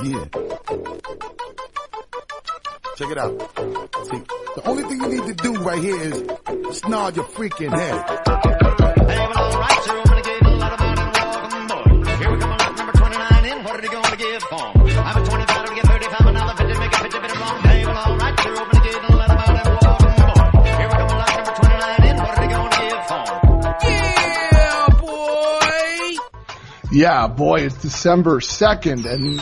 Yeah. Check it out. See, the only thing you need to do right here is snarl your freaking head. Hey, well, all right, so I'm gonna give a lot of money and welcome boy. Here we come, lot number 29 in. What are they gonna give for? I'm a 25 to get 35, another 50, make a 50 bit of wrong. Hey, well, all right, so I'm gonna give a lot of money and welcome boy. Here we come, lot number 29 in. What are they gonna give for? Yeah, boy, it's December 2nd and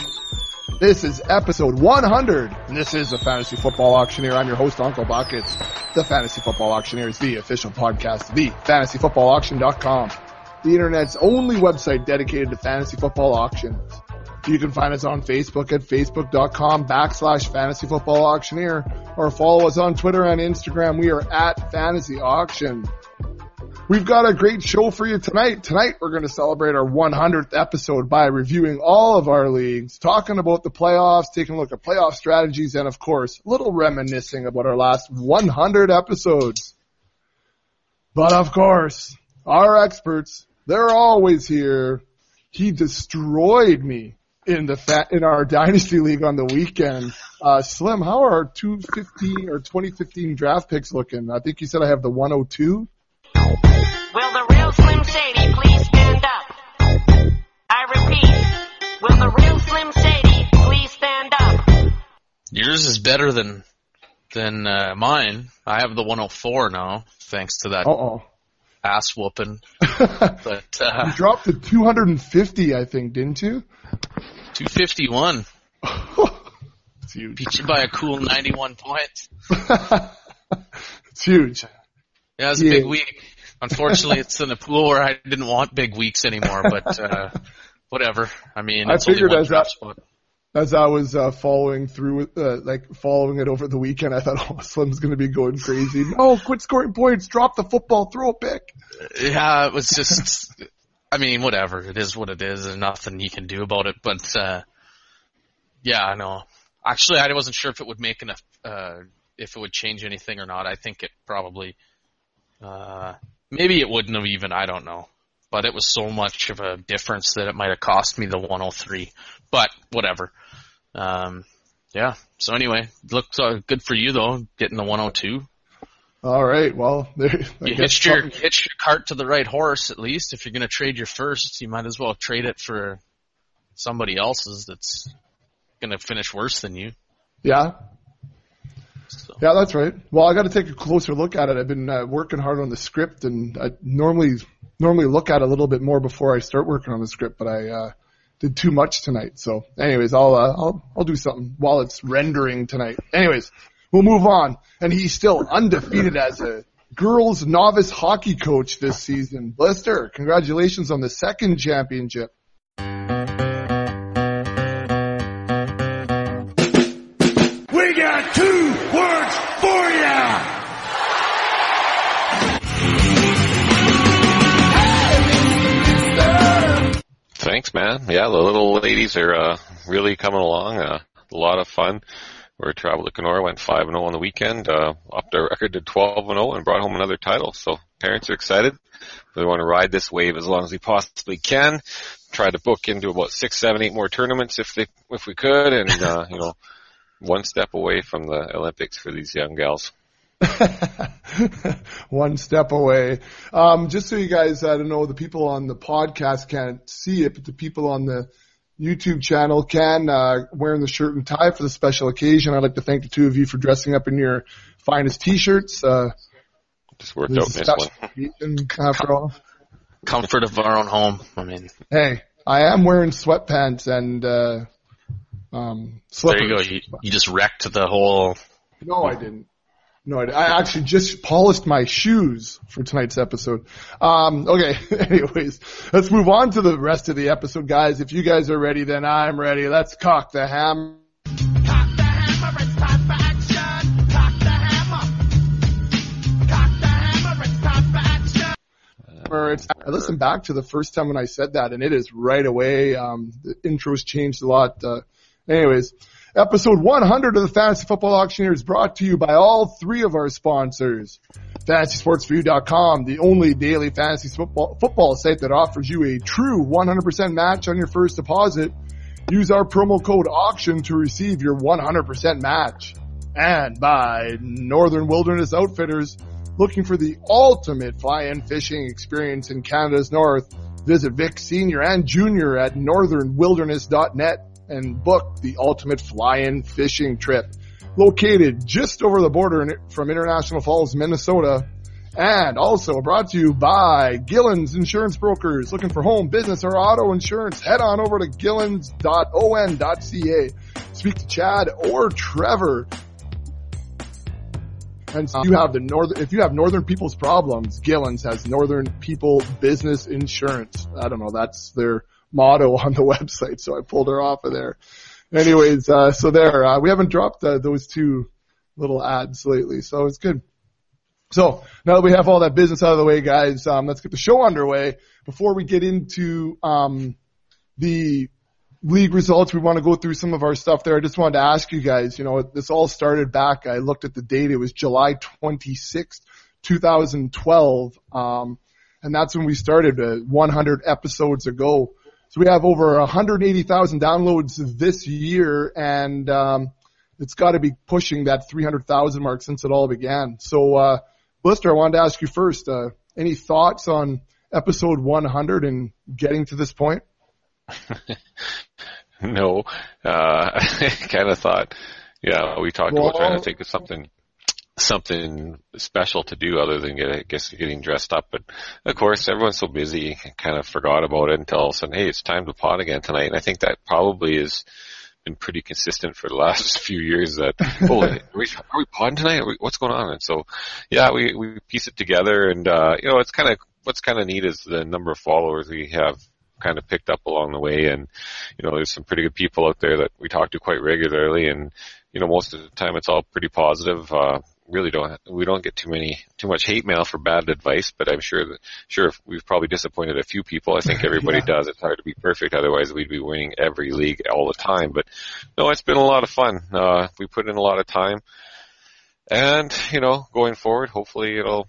this is episode 100. And this is the Fantasy Football Auctioneer. I'm your host, Uncle Buckets. The Fantasy Football Auctioneer is the official podcast of the fantasyfootballauction.com, the internet's only website dedicated to fantasy football auctions. You can find us on Facebook at facebook.com backslash fantasy football auctioneer or follow us on Twitter and Instagram. We are at fantasy auction. We've got a great show for you tonight. Tonight we're going to celebrate our 100th episode by reviewing all of our leagues, talking about the playoffs, taking a look at playoff strategies, and of course, a little reminiscing about our last 100 episodes. But of course, our experts, they're always here. He destroyed me in the fa- in our dynasty league on the weekend. Uh, Slim, how are our 215 or 2015 draft picks looking? I think you said I have the 102. Will the real Slim Shady please stand up? I repeat, will the real Slim Shady please stand up? Yours is better than than uh, mine. I have the 104 now, thanks to that Uh oh. ass whooping. But uh, You dropped to 250, I think, didn't you? 251 It's huge. beat you by a cool 91 points. it's huge. Yeah, it was a Yeah. big week. Unfortunately, it's in the pool where I didn't want big weeks anymore. But uh, whatever. I mean, I figured as spot. As I was uh, following through, uh, like following it over the weekend, I thought, oh, Slim's going to be going crazy. No, quit scoring points. Drop the football. Throw a pick. Yeah, it was just. I mean, whatever. It is what it is. There's nothing you can do about it. But uh, yeah, I know. Actually, I wasn't sure if it would make enough. Uh, if it would change anything or not. I think it probably. Uh, maybe it wouldn't have even. I don't know. But it was so much of a difference that it might have cost me the 103. But whatever. Um, yeah. So anyway, looks uh, good for you though, getting the 102. All right. Well, there, You hitched your something- hitched your cart to the right horse at least. If you're going to trade your first, you might as well trade it for somebody else's that's going to finish worse than you. yeah, So. yeah, that's right. Well, I got to take a closer look at it. I've been uh, working hard on the script, and I normally normally look at it a little bit more before I start working on the script, but I uh, did too much tonight. So, anyways, I'll uh, I'll I'll do something while it's rendering tonight. Anyways, we'll move on. And he's still undefeated as a girls novice hockey coach this season. Blister, congratulations on the second championship. Thanks, man. Yeah, the little ladies are uh, really coming along. Uh, a lot of fun. We traveled to Kenora, went five and zero on the weekend, uh, upped our record to twelve and zero, and brought home another title. So parents are excited. They want to ride this wave as long as they possibly can. Try to book into about six, seven, eight more tournaments if they if we could, and uh, you know, one step away from the Olympics for these young gals. One step away. Um, just so you guys, I don't know, the people on the podcast can't see it, but the people on the YouTube channel can, uh, wearing the shirt and tie for the special occasion. I'd like to thank the two of you for dressing up in your finest t-shirts. Uh, Just worked out is in a this special occasion after all. Comfort of our own home. I mean, Hey, I am wearing sweatpants and, uh, um, slippers. there you go. You, you just wrecked the whole. No, I didn't. No, I. I actually just polished my shoes for tonight's episode. Um, okay. Anyways, let's move on to the rest of the episode, guys. If you guys are ready, then I'm ready. Let's cock the hammer. Cock the hammer, it's time for action. Cock the hammer. Cock the hammer, it's time for action. It's, I listened back to the first time when I said that, and it is right away. Um, the intro's changed a lot. Uh, anyways, episode 100 of the Fantasy Football Auctioneer is brought to you by all three of our sponsors. FantasySportsForYou.com, the only daily fantasy football, football site that offers you a true 100% match on your first deposit. Use our promo code auction to receive your 100% match. And by Northern Wilderness Outfitters, looking for the ultimate fly-in fishing experience in Canada's North. Visit Vic Senior and Junior at northernwilderness.net and book the ultimate fly-in fishing trip. Located just over the border from International Falls, Minnesota. And also brought to you by Gillen's Insurance Brokers. Looking for home, business, or auto insurance? Head on over to gillens.on.ca. Speak to Chad or Trevor. And so you have the northern, if you have northern people's problems, Gillen's has northern people business insurance. I don't know, that's their motto on the website, so I pulled her off of there. Anyways, uh, so there, uh, we haven't dropped uh, those two little ads lately, so it's good. So now that we have all that business out of the way, guys, um, let's get the show underway. Before we get into um, the league results, we want to go through some of our stuff there. I just wanted to ask you guys, you know, this all started back, I looked at the date, it was July 26th, 2012, um, and that's when we started uh, 100 episodes ago. So we have over 180,000 downloads this year, and um, it's got to be pushing that 300,000 mark since it all began. So, uh, Blister, I wanted to ask you first, uh, any thoughts on episode 100 and getting to this point? no, uh, I kind of thought, yeah, we talked Well- about trying to think of something, something special to do other than get, I guess, getting dressed up. But of course, everyone's so busy, kind of forgot about it until all of a sudden, hey, it's time to pod again tonight. And I think that probably has been pretty consistent for the last few years. That oh, are we, are we podding tonight? We, what's going on? And so, yeah, we we piece it together, and uh, you know, it's kind of what's kind of neat is the number of followers we have kind of picked up along the way and you know there's some pretty good people out there that we talk to quite regularly and you know most of the time it's all pretty positive uh really don't we don't get too many too much hate mail for bad advice but i'm sure that sure we've probably disappointed a few people i think everybody Yeah. does. It's hard to be perfect otherwise we'd be winning every league all the time but no it's been a lot of fun. Uh we put in a lot of time. And you know going forward hopefully it'll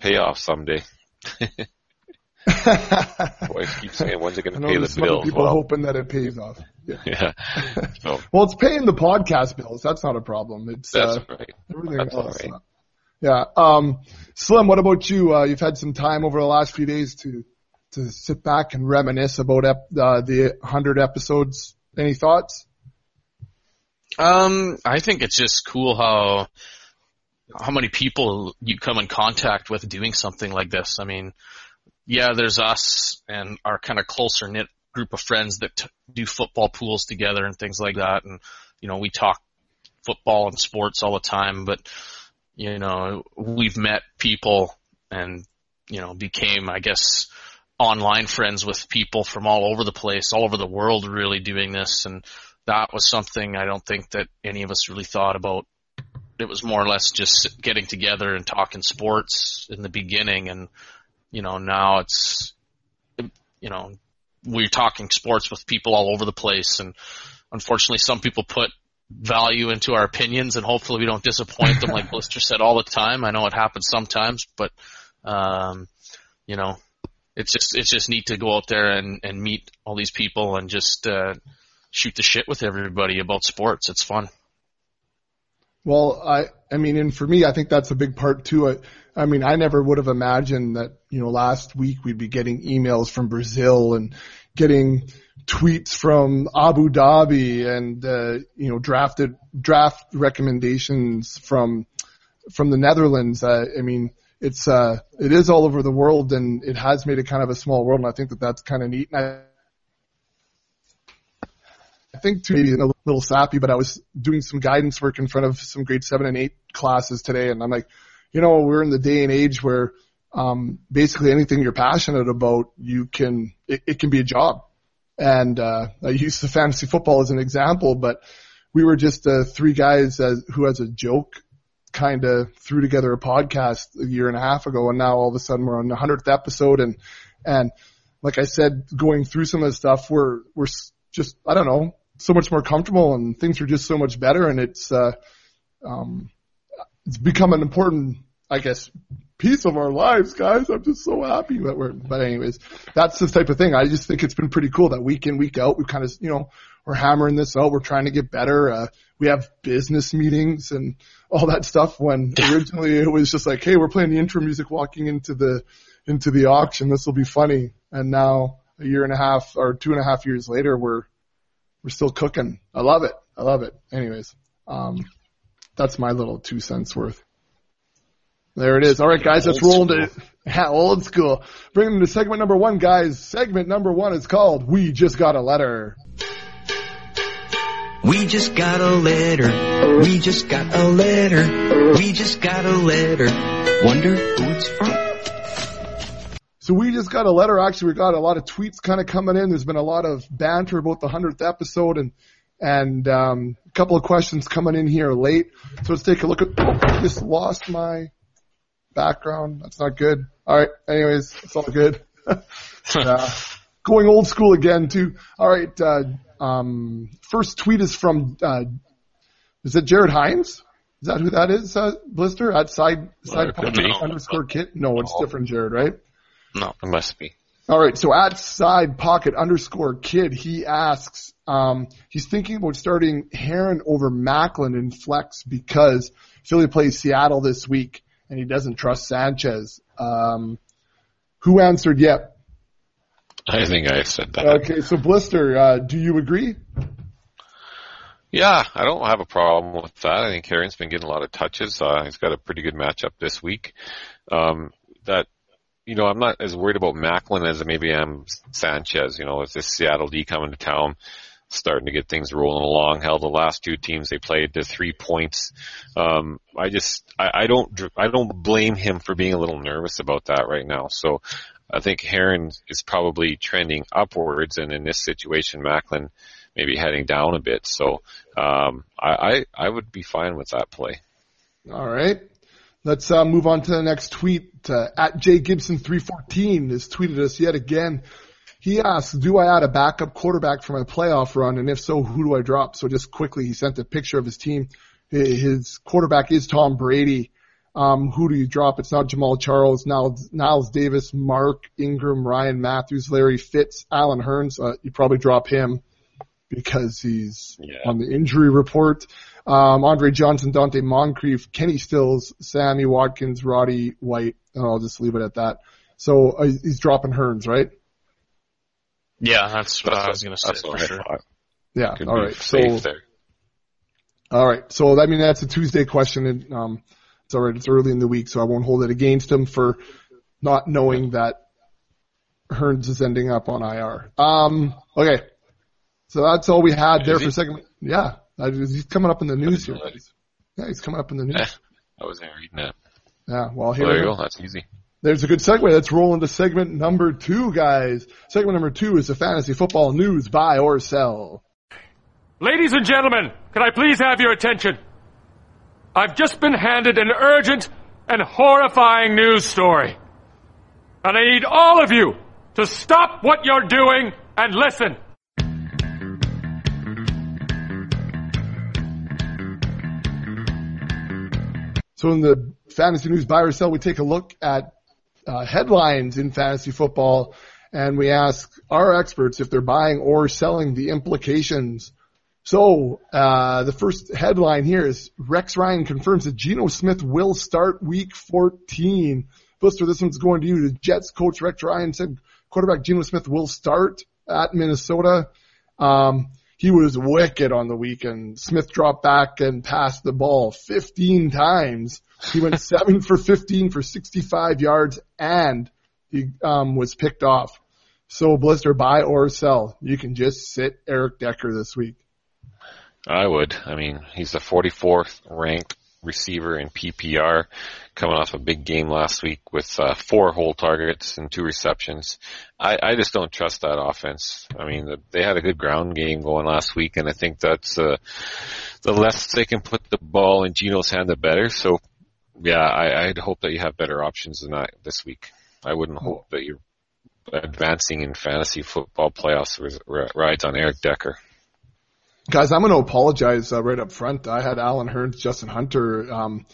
pay off someday wife keeps saying when's it going I to know pay there's the some other bills people well hoping that it pays off. Yeah. yeah so Well, it's paying the podcast bills. That's not a problem. It's that's uh, right everything That's else. right. Yeah. Um, Slim, what about you? Uh, you've had some time over the last few days to to sit back and reminisce about ep- uh, the hundred episodes. Any thoughts? Um, I think it's just cool how how many people you come in contact with doing something like this. I mean, yeah, there's us and our kind of closer knit group of friends that t- do football pools together and things like that, and you know we talk football and sports all the time. But you know we've met people and you know became, I guess, online friends with people from all over the place, all over the world, really doing this and that was something I don't think that any of us really thought about. It was more or less just getting together and talking sports in the beginning, and you know now it's you know we're talking sports with people all over the place, and unfortunately some people put value into our opinions, and hopefully we don't disappoint them. Like Blister said all the time. I know it happens sometimes, but um, you know it's just it's just neat to go out there and and meet all these people and just uh, shoot the shit with everybody about sports. It's fun. Well, I, I mean, and for me, I think that's a big part too. I, I mean, I never would have imagined that, you know, last week we'd be getting emails from Brazil and getting tweets from Abu Dhabi and, uh, you know, drafted, draft recommendations from, from the Netherlands. Uh, I mean, it's, uh, it is all over the world and it has made it kind of a small world and I think that that's kind of neat. And I, I think too, maybe a little sappy, but I was doing some guidance work in front of some grade seven and eight classes today, and I'm like, you know, we're in the day and age where um, basically anything you're passionate about, you can it, it can be a job. And uh, I use the fantasy football as an example, but we were just uh, three guys as, who, as a joke, kind of threw together a podcast a year and a half ago, and now all of a sudden we're on the hundredth episode, and and like I said, going through some of the stuff, we're we're just I don't know so much more comfortable and things are just so much better and it's uh um it's become an important I guess piece of our lives, guys. I'm just so happy that we're, but anyways, that's this type of thing. I just think it's been pretty cool that week in, week out, we kind of, you know, we're hammering this out. We're trying to get better. Uh, we have business meetings and all that stuff when originally it was just like, Hey, we're playing the intro music walking into the, into the auction. This will be funny. And now a year and a half or two and a half years later, we're, we're still cooking. I love it. I love it. Anyways, um, that's my little two cents worth. There it is. All right, guys, let's roll into yeah, old school. Bring them to segment number one, guys. Segment number one is called "We Just Got a Letter." We just got a letter. We just got a letter. We just got a letter. Wonder who it's from. So we just got a letter. Actually, we got a lot of tweets kind of coming in. There's been a lot of banter about the hundredth episode and and um, a couple of questions coming in here late. So let's take a look at. Oh, I just lost my background. That's not good. All right. Anyways, it's all good. uh, going old school again too. All right. Uh, um, first tweet is from. Uh, is it Jared Hines? Is that who that is? Uh, Blister at side side underscore kit. No, it's different, Jared. Right. No. It must be. All right, so at side pocket underscore kid, he asks, um, he's thinking about starting Herron over Maclin in flex because Philly plays Seattle this week and he doesn't trust Sanchez. Um, who answered yep? I think I said that. Okay, so Blister, uh, do you agree? Yeah, I don't have a problem with that. I think Herron's been getting a lot of touches. Uh, he's got a pretty good matchup this week. Um, that, you know, I'm not as worried about Maclin as maybe I am Sanchez. You know, with this Seattle D coming to town, starting to get things rolling along. Hell, the last two teams they played to three points. Um, I just, I, I don't, I don't blame him for being a little nervous about that right now. So, I think Herron is probably trending upwards, and in this situation, Maclin maybe heading down a bit. So um, I, I I would be fine with that play. All right. Let's uh, move on to the next tweet. Uh, at J Gibson three fourteen has tweeted us yet again. He asks, "Do I add a backup quarterback for my playoff run, and if so, who do I drop?" So just quickly, he sent a picture of his team. His quarterback is Tom Brady. Um, who do you drop? It's not Jamaal Charles, Niles, Niles Davis, Mark Ingram, Ryan Mathews, Larry Fitz, Allen Hurns. Uh, you probably drop him because he's Yeah. on the injury report. Um, Andre Johnson, Donte Moncrief, Kenny Stills, Sammy Watkins, Roddy White, and I'll just leave it at that. So uh, he's dropping Hurns, right? Yeah, that's what I was going to say That's for sure. Yeah. Could all be right. So safe there. all right. So I mean that's a Tuesday question, and um, it's all right. It's early in the week, so I won't hold it against him for not knowing that Hurns is ending up on IR. Um. Okay. So that's all we had there Is for he? a second. Yeah. He's coming up in the news here. Yeah, he's coming up in the news. Eh, I wasn't reading that. Yeah. Well, here Well, there we you go. go. That's easy. There's a good segue. Let's roll into segment number two, guys. Segment number two is the fantasy football news buy or sell. Ladies and gentlemen, can I please have your attention? I've just been handed an urgent and horrifying news story. And I need all of you to stop what you're doing and listen. So in the fantasy news buy or sell, we take a look at uh, headlines in fantasy football, and we ask our experts if they're buying or selling the implications. So uh, the first headline here is Rex Ryan confirms that Geno Smith will start Week 14. Buster, this one's going to you. The Jets coach Rex Ryan said quarterback Geno Smith will start at Minnesota. Um, he was wicked on the weekend. Smith dropped back and passed the ball 15 times. He went seven for 15 for 65 yards and he um, was picked off. So Blister, buy or sell. You can just sit Eric Decker this week. I would. I mean, he's the 44th ranked receiver in PPR, coming off a big game last week with uh, four whole targets and two receptions. I, I just don't trust that offense. I mean, the, they had a good ground game going last week, and I think that's uh, the less they can put the ball in Geno's hand, the better. So, yeah, I, I'd hope that you have better options than that this week. I wouldn't hope that you're advancing in fantasy football playoffs ri- ri- rides on Eric Decker. Guys, I'm going to apologize uh, right up front. I had Allen Hurns, Justin Hunter. Um,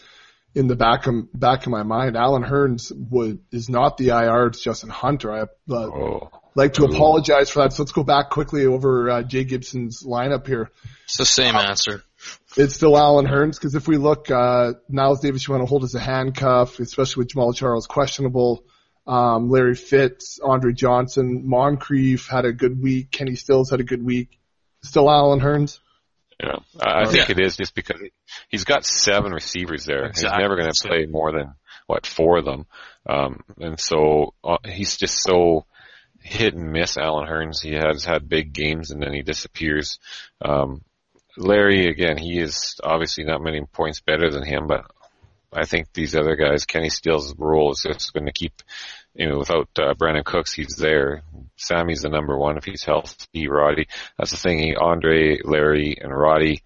in the back of back of my mind. Allen Hurns was is not the IR. It's Justin Hunter. I uh, Oh, like to apologize for that. So let's go back quickly over uh, Jay Gibson's lineup here. It's the same answer. It's still Allen Hurns because if we look, uh, Niles Davis, you want to hold as a handcuff, especially with Jamaal Charles questionable. Um, Larry Fitz, Andre Johnson, Moncrief had a good week. Kenny Stills had a good week. Still Allen Hurns. you know, I I think Yeah. it is just because he's got seven receivers there. He's never going to play more than what four of them, um, and so uh, he's just so hit and miss. Allen Hurns, he has had big games and then he disappears. Um, Larry, again, he is obviously not many points better than him, but I think these other guys, Kenny Steele's role is just going to keep, you know, without uh, Brandin Cooks, he's there. Sammy's the number one if he's healthy. Roddy, that's the thing. Andre, Larry, and Roddy,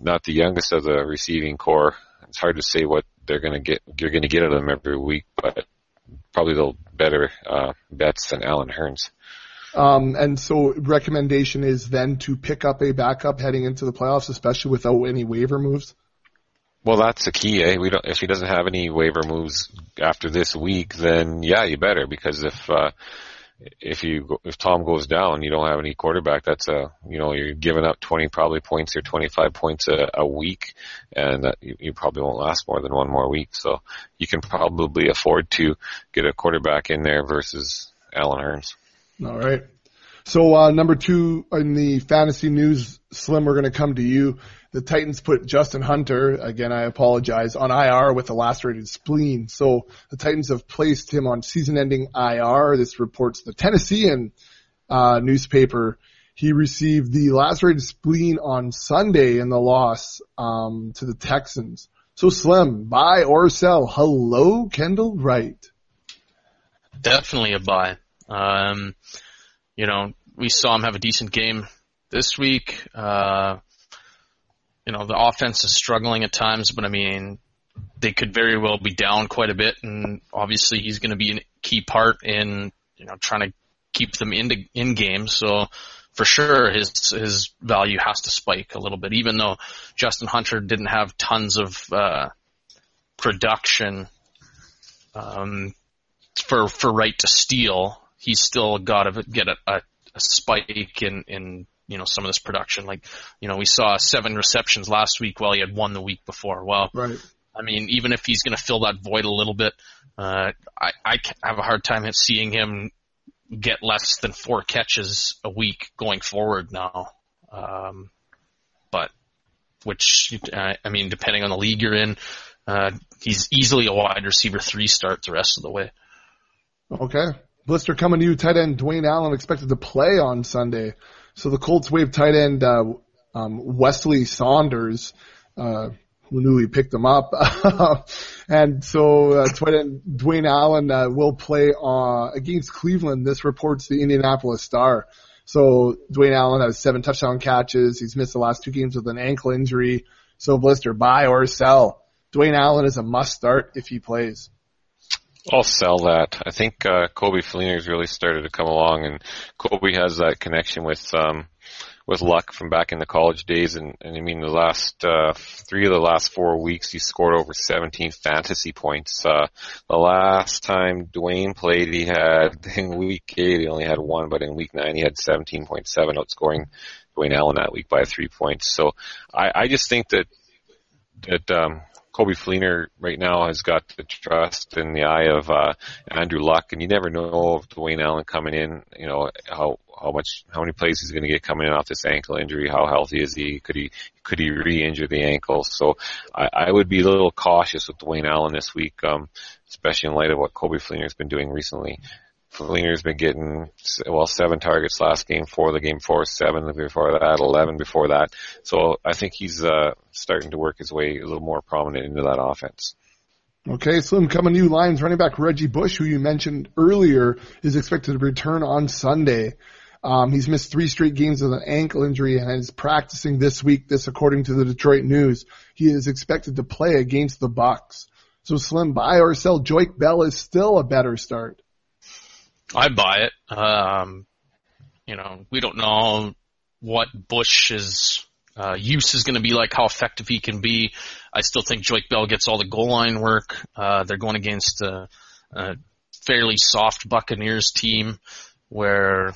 not the youngest of the receiving corps. It's hard to say what they're going to get. You're going to get out of them every week, but probably the better uh, bets than Allen Hurns. Um, and so recommendation is then to pick up a backup heading into the playoffs, especially without any waiver moves. Well, that's the key, eh? We don't. If he doesn't have any waiver moves after this week, then yeah, you better because if uh, if you if Tom goes down, you don't have any quarterback. That's a you know you're giving up twenty probably points or twenty five points a, a week, and that you, you probably won't last more than one more week. So you can probably afford to get a quarterback in there versus Allen Hurns. All right. So uh, number two in the fantasy news, Slim, we're going to come to you. The Titans put Justin Hunter, again, I apologize, on IR with a lacerated spleen. So the Titans have placed him on season-ending IR. This reports the Tennessean uh, newspaper. He received the lacerated spleen on Sunday in the loss um, to the Texans. So Slim, buy or sell. Hello, Kendall Wright. Definitely a buy. Um, you know, we saw him have a decent game this week. Uh, you know, the offense is struggling at times, but I mean, they could very well be down quite a bit, and obviously he's going to be a key part in you know trying to keep them into in games. So for sure, his his value has to spike a little bit, even though Justin Hunter didn't have tons of uh, production. Um, for for Wright to steal, he's still got to get a, a, a spike in in you know some of this production. Like you know we saw seven receptions last week while he had one the week before. Well, Right. I mean even if he's going to fill that void a little bit, uh, I I have a hard time seeing him get less than four catches a week going forward now. Um, but which uh, I mean depending on the league you're in. Uh, he's easily a wide receiver three start the rest of the way. Okay. Blister coming to you. Tight end Dwayne Allen expected to play on Sunday. So the Colts waived tight end uh, um, Wesley Saunders. Uh, who knew he picked him up? and so uh, tight end Dwayne Allen uh, will play uh, against Cleveland. This reports the Indianapolis Star. So Dwayne Allen has seven touchdown catches. He's missed the last two games with an ankle injury. So Blister, buy or sell. Dwayne Allen is a must start if he plays. I'll sell that. I think uh, Coby Fleener's really started to come along, and Coby has that connection with um, with Luck from back in the college days. And, and I mean, the last uh, three of the last four weeks, he scored over 17 fantasy points. Uh, the last time Dwayne played, he had in week eight, he only had one, but in week nine, he had 17.7, outscoring Dwayne Allen that week by three points. So I, I just think that that um, Coby Fleener right now has got the trust in the eye of uh, Andrew Luck, and you never know if Dwayne Allen coming in, you know how how much how many plays he's going to get coming in off this ankle injury. How healthy is he? Could he could he re-injure the ankle? So I, I would be a little cautious with Dwayne Allen this week, um, especially in light of what Coby Fleener's been doing recently. Fleener's been getting well seven targets last game, four the game before, seven before that, eleven before that. So I think he's uh, starting to work his way a little more prominent into that offense. Okay, Slim, coming to you, Lions running back Reggie Bush, who you mentioned earlier, is expected to return on Sunday. Um, he's missed three straight games with an ankle injury and is practicing this week. This, according to the Detroit News, he is expected to play against the Bucs. So, Slim, buy or sell. Joique Bell is still a better start. I buy it. Um, you know, we don't know what Bush's uh, use is going to be like, how effective he can be. I still think Joique Bell gets all the goal line work. Uh, they're going against a, a fairly soft Buccaneers team where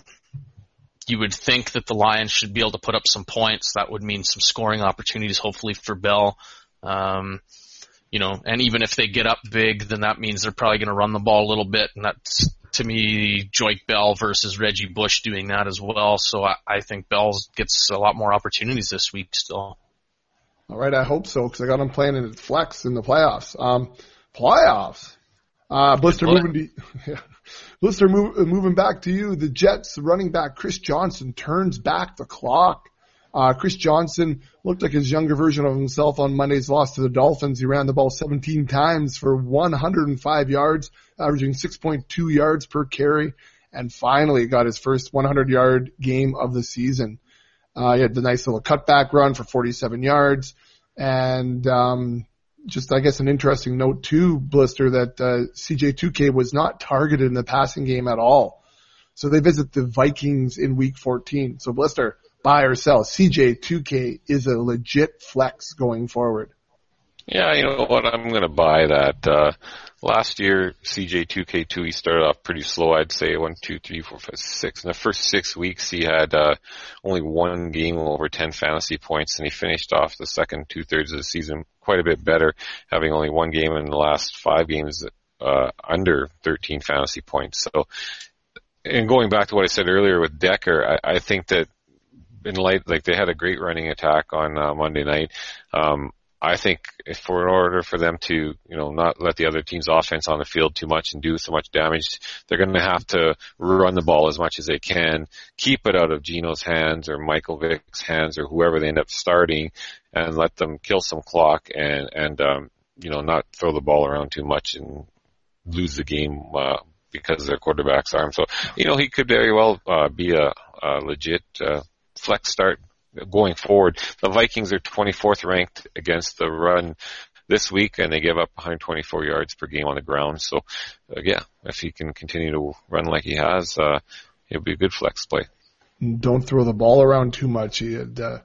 you would think that the Lions should be able to put up some points. That would mean some scoring opportunities, hopefully for Bell. Um, you know, and even if they get up big, then that means they're probably going to run the ball a little bit, and that's to me Joique Bell versus Reggie Bush doing that as well. So I, I think Bell gets a lot more opportunities this week still. All right, I hope so because I got him playing in flex in the playoffs. Um, playoffs. Uh, Blister moving to, yeah. Blister move, uh, moving back to you. The Jets running back Chris Johnson turns back the clock. Uh, Chris Johnson looked like his younger version of himself on Monday's loss to the Dolphins. He ran the ball 17 times for 105 yards, averaging 6.2 yards per carry, and finally got his first 100 yard game of the season. Uh, he had the nice little cutback run for 47 yards, and um, just I guess an interesting note too, Blister, that uh, CJ2K was not targeted in the passing game at all. So they visit the Vikings in Week 14. So Blister, buy or sell. CJ2K is a legit flex going forward. Yeah, you know what? I'm going to buy that. Uh, last year, CJ2K2, he started off pretty slow. I'd say one, two, three, four, five, six. In the first six weeks, he had uh, only one game over 10 fantasy points, and he finished off the second two thirds of the season quite a bit better, having only one game in the last five games uh, under 13 fantasy points. So, and going back to what I said earlier with Decker, I, I think that in light, like they had a great running attack on uh, Monday night. Um, I think for in order for them to, you know, not let the other team's offense on the field too much and do so much damage, they're going to have to run the ball as much as they can, keep it out of Geno's hands or Michael Vick's hands or whoever they end up starting, and let them kill some clock and and um, you know not throw the ball around too much and lose the game uh, because of their quarterback's arm. So you know he could very well uh, be a, a legit uh, flex start going forward. The Vikings are 24th ranked against the run this week, and they give up 124 yards per game on the ground. So, uh, yeah, if he can continue to run like he has, uh, he'll be a good flex play. Don't throw the ball around too much. He had uh,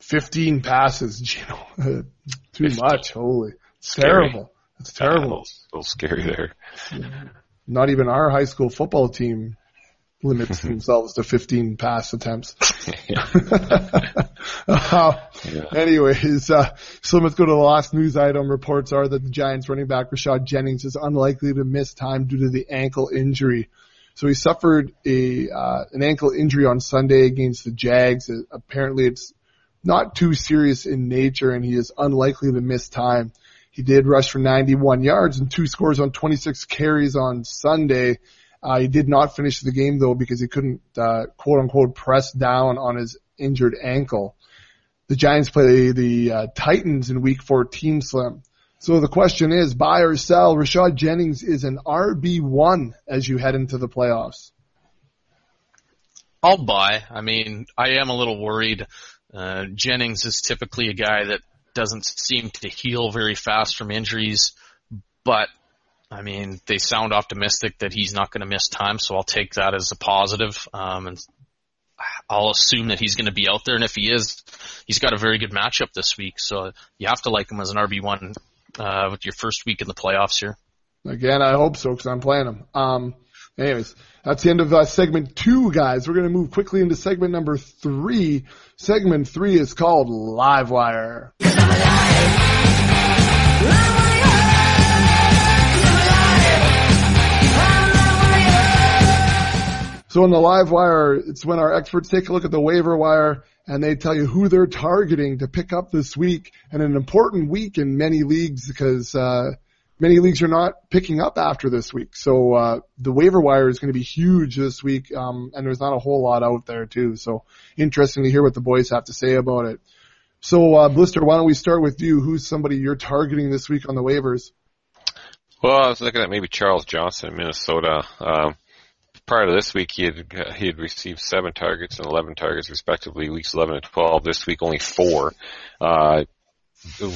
15 passes, know, too 15. much. Holy, it's Scary. terrible. It's A terrible. little, a little scary there. Not even our high school football team limits themselves to 15 pass attempts. Uh, Yeah. Anyways, uh, so let's go to the last news item. Reports are that the Giants running back Rashad Jennings is unlikely to miss time due to the ankle injury. So he suffered a uh, an ankle injury on Sunday against the Jags. Uh, apparently, it's not too serious in nature, and he is unlikely to miss time. He did rush for 91 yards and two scores on 26 carries on Sunday. Uh, he did not finish the game though because he couldn't, uh, quote unquote, press down on his injured ankle. The Giants play the uh, Titans in Week 14, Slim. So the question is, buy or sell? Rashad Jennings is an RB1 as you head into the playoffs. I'll buy. I mean, I am a little worried. Uh, Jennings is typically a guy that doesn't seem to heal very fast from injuries, but I mean, they sound optimistic that he's not going to miss time, so I'll take that as a positive. Um, and I'll assume that he's going to be out there, and if he is, he's got a very good matchup this week, so you have to like him as an RB one uh, with your first week in the playoffs here. Again, I hope so because I'm playing him. Um, anyways, that's the end of uh, segment two, guys. We're going to move quickly into segment number three. Segment three is called Livewire. So in the live wire, it's when our experts take a look at the waiver wire and they tell you who they're targeting to pick up this week and an important week in many leagues because, uh, many leagues are not picking up after this week. So, uh, the waiver wire is going to be huge this week. Um, and there's not a whole lot out there too. So interesting to hear what the boys have to say about it. So, uh, Blister, why don't we start with you? Who's somebody you're targeting this week on the waivers? Well, I was looking at maybe Charles Johnson in Minnesota. Um, prior to this week, he had he had received seven targets and 11 targets respectively, weeks 11 and 12. This week, only four. Uh,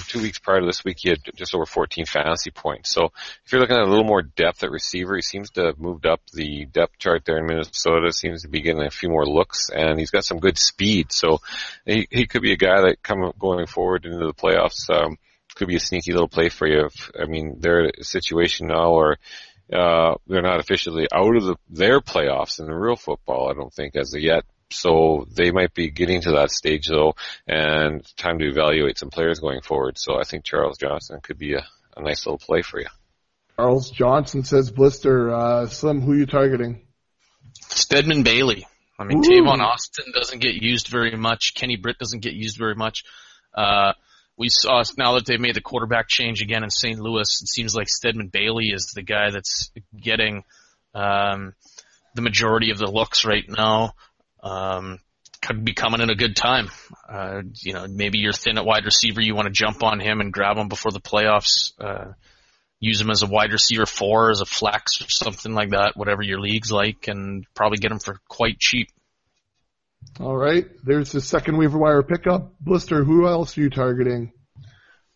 two weeks prior to this week, he had just over 14 fantasy points. So if you're looking at a little more depth at receiver, he seems to have moved up the depth chart there in Minnesota. Seems to be getting a few more looks, and he's got some good speed. So he he could be a guy that come going forward into the playoffs. Um, could be a sneaky little play for you. If, I mean, they're a situation now where uh, they're not officially out of the, their playoffs in the real football. I don't think as of yet. So they might be getting to that stage though, and time to evaluate some players going forward. So I think Charles Johnson could be a, a nice little play for you. Charles Johnson says Blister, uh, Slim, who are you targeting? Stedman Bailey. I mean, Ooh. Tavon Austin doesn't get used very much. Kenny Britt doesn't get used very much. Uh, we saw now that they've made the quarterback change again in St. Louis. It seems like Stedman Bailey is the guy that's getting um, the majority of the looks right now. Um, could be coming in a good time. Uh, you know, maybe you're thin at wide receiver. You want to jump on him and grab him before the playoffs. Uh, use him as a wide receiver four, as a flex or something like that, whatever your league's like, and probably get him for quite cheap. All right. There's the second waiver wire pickup. Blister, who else are you targeting?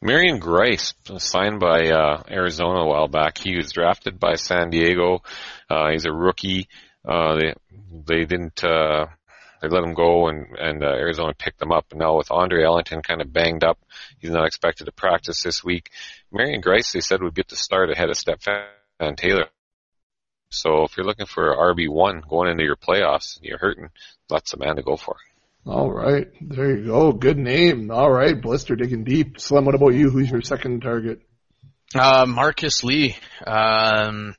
Marion Grice, signed by uh, Arizona a while back. He was drafted by San Diego. Uh, he's a rookie. Uh, they they didn't uh, they let him go, and and uh, Arizona picked him up. Now with Andre Ellington kind of banged up, he's not expected to practice this week. Marion Grice, they said, would get to start ahead of Stepfan Taylor. So if you're looking for RB one going into your playoffs, and you're hurting, that's the man to go for. All right. There you go. Good name. All right. Blister digging deep. Slim, what about you? Who's your second target? Uh, Marqise Lee. Um,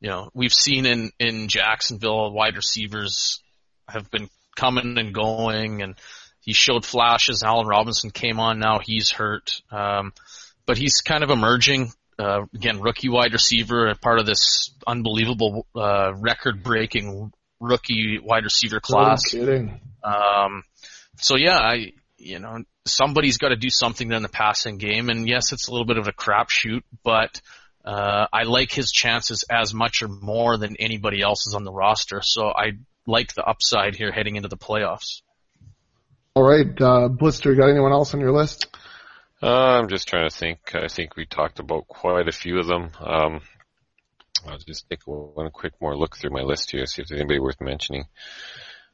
you know, we've seen in, in Jacksonville, wide receivers have been coming and going and he showed flashes. Allen Robinson came on now. He's hurt. Um, but he's kind of emerging. Uh, again, rookie wide receiver, part of this unbelievable, uh, record breaking rookie wide receiver class. No kidding. Um, so yeah, I, you know, somebody's got to do something in the passing game, and yes, it's a little bit of a crapshoot, but uh, I like his chances as much or more than anybody else's on the roster. So I like the upside here heading into the playoffs. All right. Uh, Blister, got anyone else on your list? Uh, I'm just trying to think. I think we talked about quite a few of them. Um, I'll just take one quick more look through my list here, see if there's anybody worth mentioning.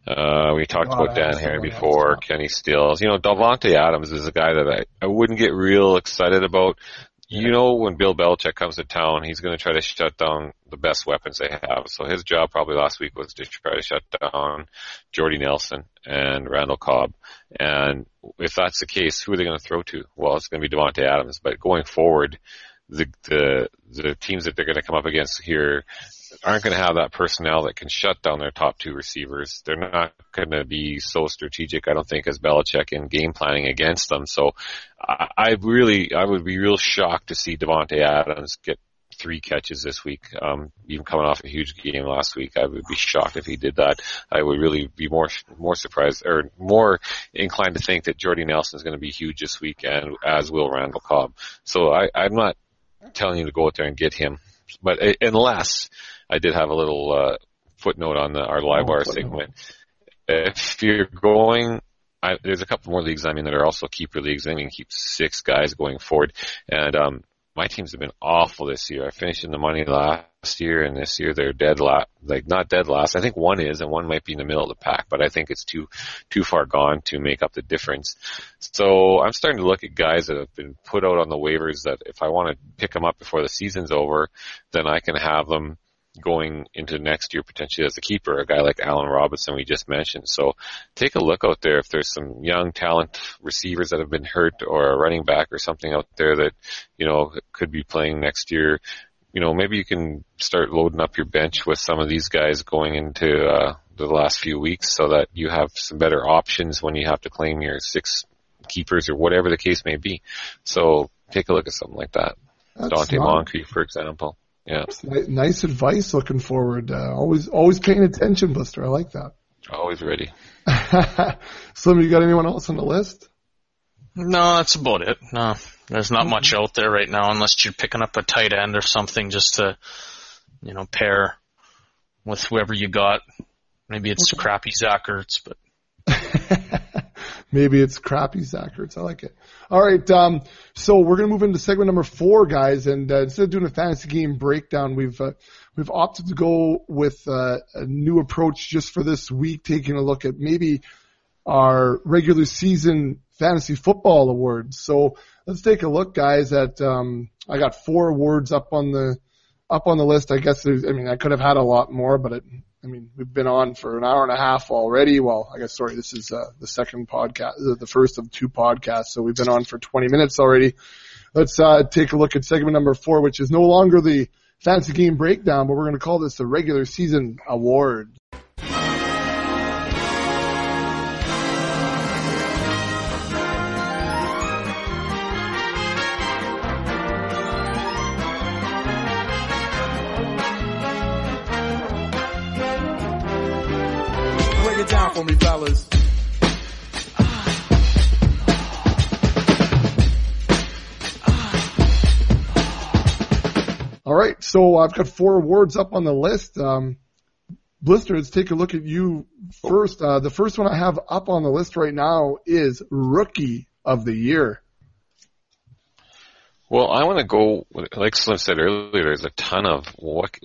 Uh, we talked about Dan Herron before. Kenny Stills. You know, Davante Adams is a guy that I, I wouldn't get real excited about. You know, when Bill Belichick comes to town, he's going to try to shut down the best weapons they have. So his job probably last week was to try to shut down Jordy Nelson and Randall Cobb. And if that's the case, who are they going to throw to? Well, it's going to be Davante Adams. But going forward, the the the teams that they're going to come up against here aren't going to have that personnel that can shut down their top two receivers. They're not going to be so strategic, I don't think, as Belichick in game planning against them. So I, I really, I would be real shocked to see Davante Adams get three catches this week. Um, even coming off a huge game last week, I would be shocked if he did that. I would really be more more surprised or more inclined to think that Jordy Nelson is going to be huge this week, and as will Randall Cobb. So I, I'm not telling you to go out there and get him, but uh, unless I did have a little uh, footnote on the, our live Oh, wire footnote. segment. If you're going I, there's a couple more leagues I'm in that are also keeper leagues. I mean, keep six guys going forward. And um, my teams have been awful this year. I finished in the money last year, and this year they're dead last. Like not dead last. I think one is, and one might be in the middle of the pack. But I think it's too too far gone to make up the difference. So I'm starting to look at guys that have been put out on the waivers. That if I want to pick them up before the season's over, then I can have them going into next year potentially as a keeper, a guy like Allen Robinson we just mentioned. So take a look out there if there's some young talent receivers that have been hurt or a running back or something out there that, you know, could be playing next year. You know, maybe you can start loading up your bench with some of these guys going into uh, the last few weeks so that you have some better options when you have to claim your six keepers or whatever the case may be. So take a look at something like that. That's Donte not- Moncrief, for example. Yeah, Nice advice looking forward. Uh, always, always paying attention, Blister. I like that. always ready. Slim, you got anyone else on the list? No, that's about it. No, there's not much out there right now unless you're picking up a tight end or something just to, you know, pair with whoever you got. Maybe it's crappy Zach Ertz, but maybe it's crappy Zach Ertz. I like it. All right, um, so we're gonna move into segment number four, guys. And uh, instead of doing a fantasy game breakdown, we've uh, we've opted to go with uh, a new approach just for this week, taking a look at maybe our regular season fantasy football awards. So let's take a look, guys. At um, I got four awards up on the up on the list. I guess I mean, I could have had a lot more, but it, I mean, we've been on for an hour and a half already. Well, I guess, sorry, this is, uh, the second podcast, the first of two podcasts. So we've been on for 20 minutes already. Let's, uh, take a look at segment number four, which is no longer the fancy game breakdown, but we're going to call this the regular season award. So I've got four awards up on the list. Um, take a look at you first. Uh, the first one I have up on the list right now is Rookie of the Year. Well, I want to go, like Slim said earlier, there's a ton of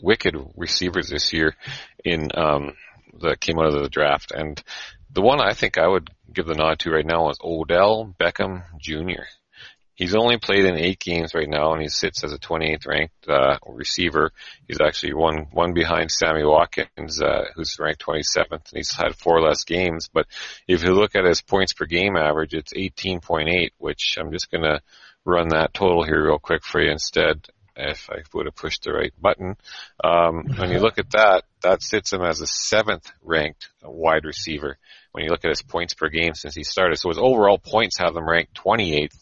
wicked receivers this year in, um, that came out of the draft. And the one I think I would give the nod to right now is Odell Beckham Jr. He's only played in eight games right now, and he sits as a 28th ranked uh, receiver. He's actually one one behind Sammy Watkins, uh, who's ranked 27th, and he's had four less games. But if you look at his points per game average, it's 18.8, which I'm just gonna run that total here real quick for you instead. If I would have pushed the right button, um, when you look at that, that sits him as a seventh ranked wide receiver. When you look at his points per game since he started, so his overall points have him ranked 28th.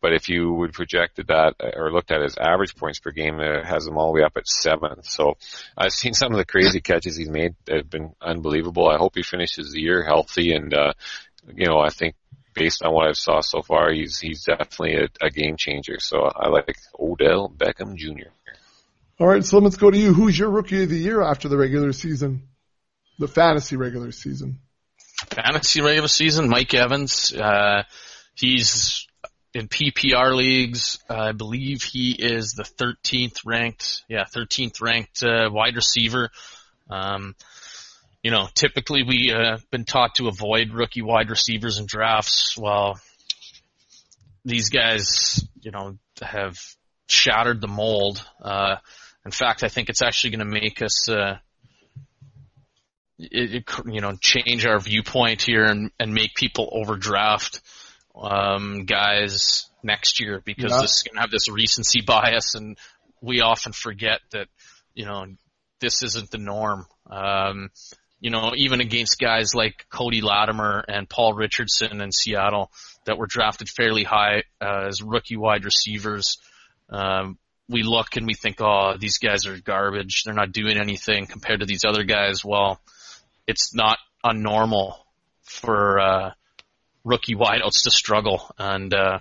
But if you would projected that or looked at his average points per game, it has him all the way up at seventh. So I've seen some of the crazy catches he's made that have been unbelievable. I hope he finishes the year healthy and, uh, you know, I think based on what I've saw so far, he's, he's definitely a, a game changer. So I like Odell Beckham Jr. All right, so let's go to you. Who's your Rookie of the Year after the regular season? The fantasy regular season. Fantasy regular season, Mike Evans. Uh, he's in PPR leagues. I believe he is the 13th ranked, yeah, 13th ranked uh, wide receiver. Um, you know, typically we uh, been taught to avoid rookie wide receivers in drafts. Well, these guys, you know, have shattered the mold. Uh, in fact, I think it's actually going to make us, uh, it, it, you know, change our viewpoint here and, and make people overdraft um, guys next year because Yeah. this is going to have this recency bias, and we often forget that you know this isn't the norm. Um, you know, even against guys like Cody Latimer and Paul Richardson in Seattle that were drafted fairly high uh, as rookie wide receivers, um, we look and we think, oh, these guys are garbage. They're not doing anything compared to these other guys. Well, it's not unnormal for uh, rookie wideouts to struggle, and uh,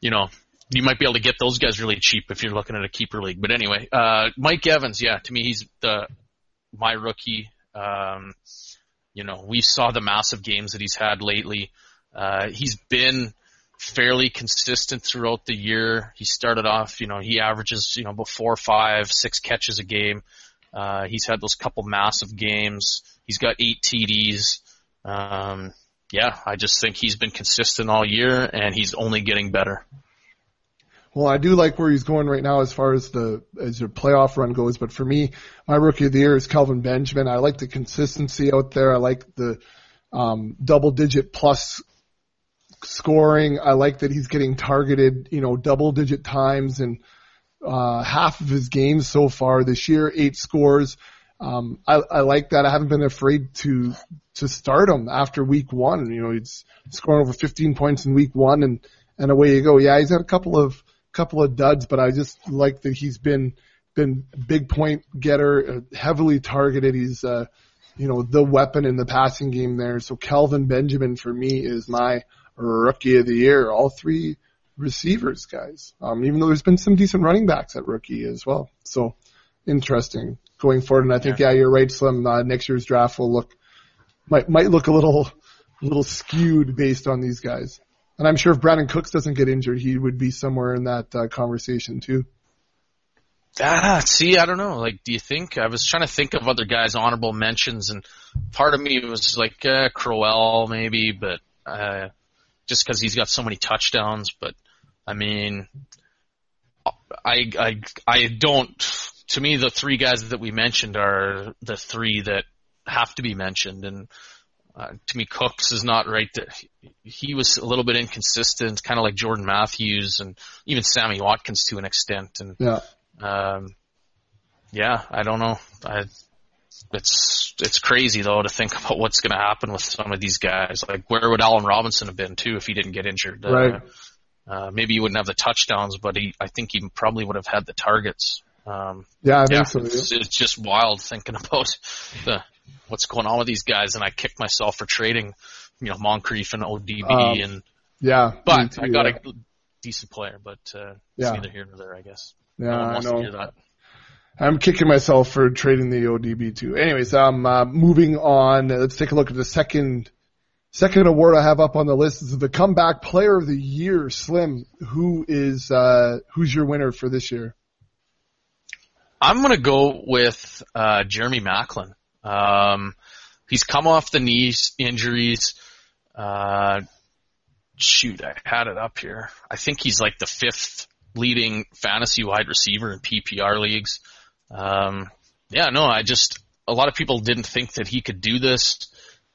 you know you might be able to get those guys really cheap if you're looking at a keeper league. But anyway, uh, Mike Evans, yeah, to me he's the my rookie. Um, you know, we saw the massive games that he's had lately. Uh, he's been fairly consistent throughout the year. He started off, you know, he averages, you know, about four, five, six catches a game. Uh, he's had those couple massive games. He's got eight TDs. Um, yeah, I just think he's been consistent all year and he's only getting better. Well, I do like where he's going right now as far as the as your playoff run goes. But for me, my rookie of the year is Kelvin Benjamin. I like the consistency out there. I like the um, double digit plus scoring. I like that he's getting targeted, you know, double digit times in uh, half of his games so far this year, eight scores. Um, I, I like that. I haven't been afraid to to start him after week one. You know, he's scoring over 15 points in week one, and and away you go. Yeah, he's had a couple of couple of duds, but I just like that he's been been big point getter, uh, heavily targeted. He's uh, you know the weapon in the passing game there. So Kelvin Benjamin for me is my rookie of the year. All three receivers, guys. Um, even though there's been some decent running backs at rookie as well. So interesting going forward. And I think yeah, you're right, Slim. Uh, next year's draft will look might might look a little a little skewed based on these guys. And I'm sure if Brandin Cooks doesn't get injured, he would be somewhere in that uh, conversation too. Ah, see, I don't know. Like, do you think? I was trying to think of other guys' honorable mentions, and part of me was like uh, Crowell maybe, but uh, just because he's got so many touchdowns. But I mean, I I I don't. To me, the three guys that we mentioned are the three that have to be mentioned, and uh, to me, Cooks is not right. There. He was a little bit inconsistent, kind of like Jordan Matthews and even Sammy Watkins to an extent, and Yeah. um, yeah, I don't know. I, it's it's crazy though to think about what's going to happen with some of these guys. Like, where would Allen Robinson have been too if he didn't get injured? Uh, Right. Uh, maybe he wouldn't have the touchdowns, but he, I think he probably would have had the targets. Um, Yeah, I yeah, think so. it's, it's just wild thinking about the what's going on with these guys, and I kicked myself for trading, you know, Moncrief and ODB, Um, and Yeah. but too, I got yeah. a decent player, but uh, Yeah. it's neither here nor there, I guess. Yeah, no I know. That. I'm kicking myself for trading the ODB too. Anyways, um, uh, moving on. Let's take a look at the second second award I have up on the list. Is the comeback player of the year. Slim, who is uh, who's your winner for this year? I'm gonna go with uh, Jeremy Maclin. Um, he's come off the knees injuries. Uh, shoot, I had it up here. I think he's like the fifth leading fantasy wide receiver in PPR leagues. Um, yeah, no, I just a lot of people didn't think that he could do this.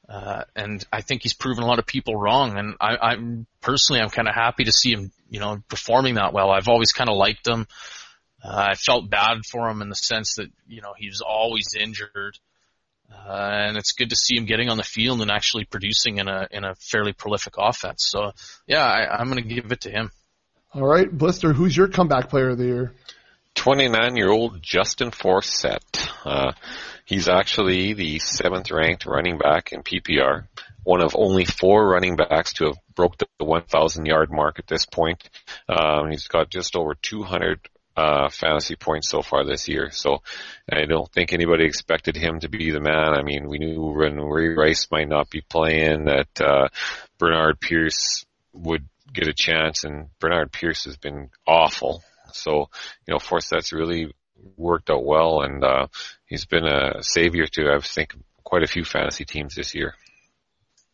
Uh, and I think he's proven a lot of people wrong. And I, I'm personally, I'm kind of happy to see him, you know, performing that well. I've always kind of liked him. Uh, I felt bad for him in the sense that you know he was always injured, uh, and it's good to see him getting on the field and actually producing in a in a fairly prolific offense. So yeah, I, I'm going to give it to him. All right, Blister, who's your comeback player of the year? 29 year old Justin Forsett. Uh, he's actually the seventh ranked running back in PPR, one of only four running backs to have broke the 1,000 yard mark at this point. Um, he's got just over 200 uh, fantasy points so far this year. So I don't think anybody expected him to be the man. I mean, we knew when Ray Rice might not be playing that uh, Bernard Pierce would get a chance, and Bernard Pierce has been awful. So, you know, Forsett's really worked out well, and uh, he's been a savior to, I think, quite a few fantasy teams this year.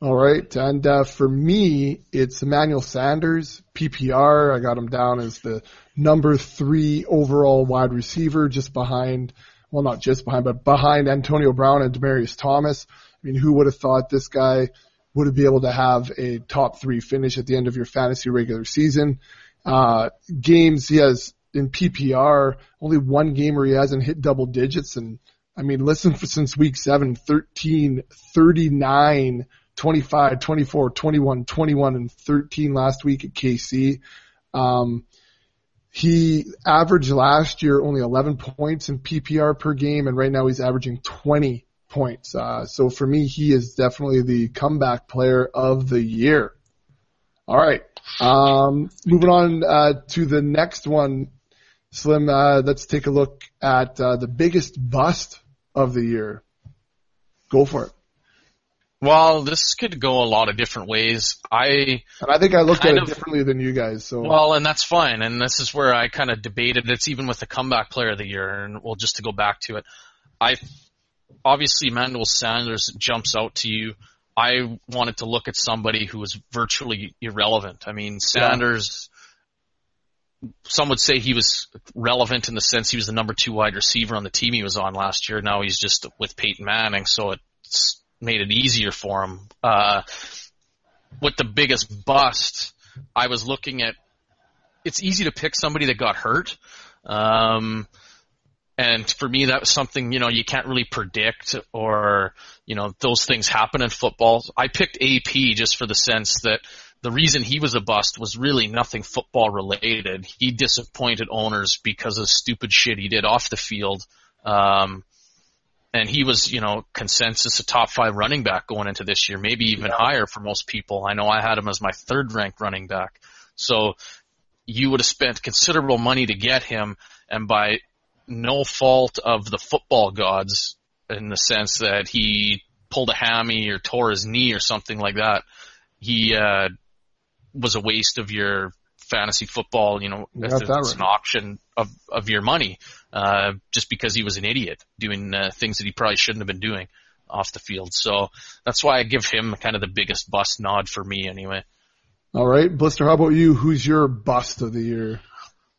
All right, and uh, for me, it's Emmanuel Sanders, PPR. I got him down as the number three overall wide receiver, just behind, well, not just behind, but behind Antonio Brown and Demaryius Thomas. I mean, who would have thought this guy would be able to have a top three finish at the end of your fantasy regular season? Uh, games he has in PPR, only one game where he hasn't hit double digits, and I mean, listen for since week seven, 13, 39, 25, 24, 21, 21, and 13 last week at KC. Um, he averaged last year only 11 points in PPR per game, and right now he's averaging 20 points. Uh, so for me, he is definitely the comeback player of the year. All right. Um, moving on uh, to the next one, Slim. Uh, let's take a look at uh, the biggest bust of the year. Go for it. Well, this could go a lot of different ways. I And I think I looked at it of- differently than you guys. So Well, and that's fine. And this is where I kind of debated. It's even with the comeback player of the year. And well, just to go back to it, I obviously Emmanuel Sanders jumps out to you. I wanted to look at somebody who was virtually irrelevant. I mean, Sanders. Some would say he was relevant in the sense he was the number two wide receiver on the team he was on last year. Now he's just with Peyton Manning, so it's made it easier for him. Uh, with the biggest bust, I was looking at. It's easy to pick somebody that got hurt, um, and for me, that was something you know you can't really predict, or you know those things happen in football. I picked AP just for the sense that the reason he was a bust was really nothing football related. He disappointed owners because of stupid shit he did off the field. Um, and he was, you know, consensus a top five running back going into this year, maybe even higher for most people. I know I had him as my third ranked running back. So you would have spent considerable money to get him, and by no fault of the football gods, in the sense that he pulled a hammy or tore his knee or something like that, he uh, was a waste of your fantasy football. You know, You if it's right. an auction of of your money, uh, just because he was an idiot doing uh, things that he probably shouldn't have been doing off the field. So that's why I give him kind of the biggest bust nod for me, anyway. All right, Blister. How about you? Who's your bust of the year?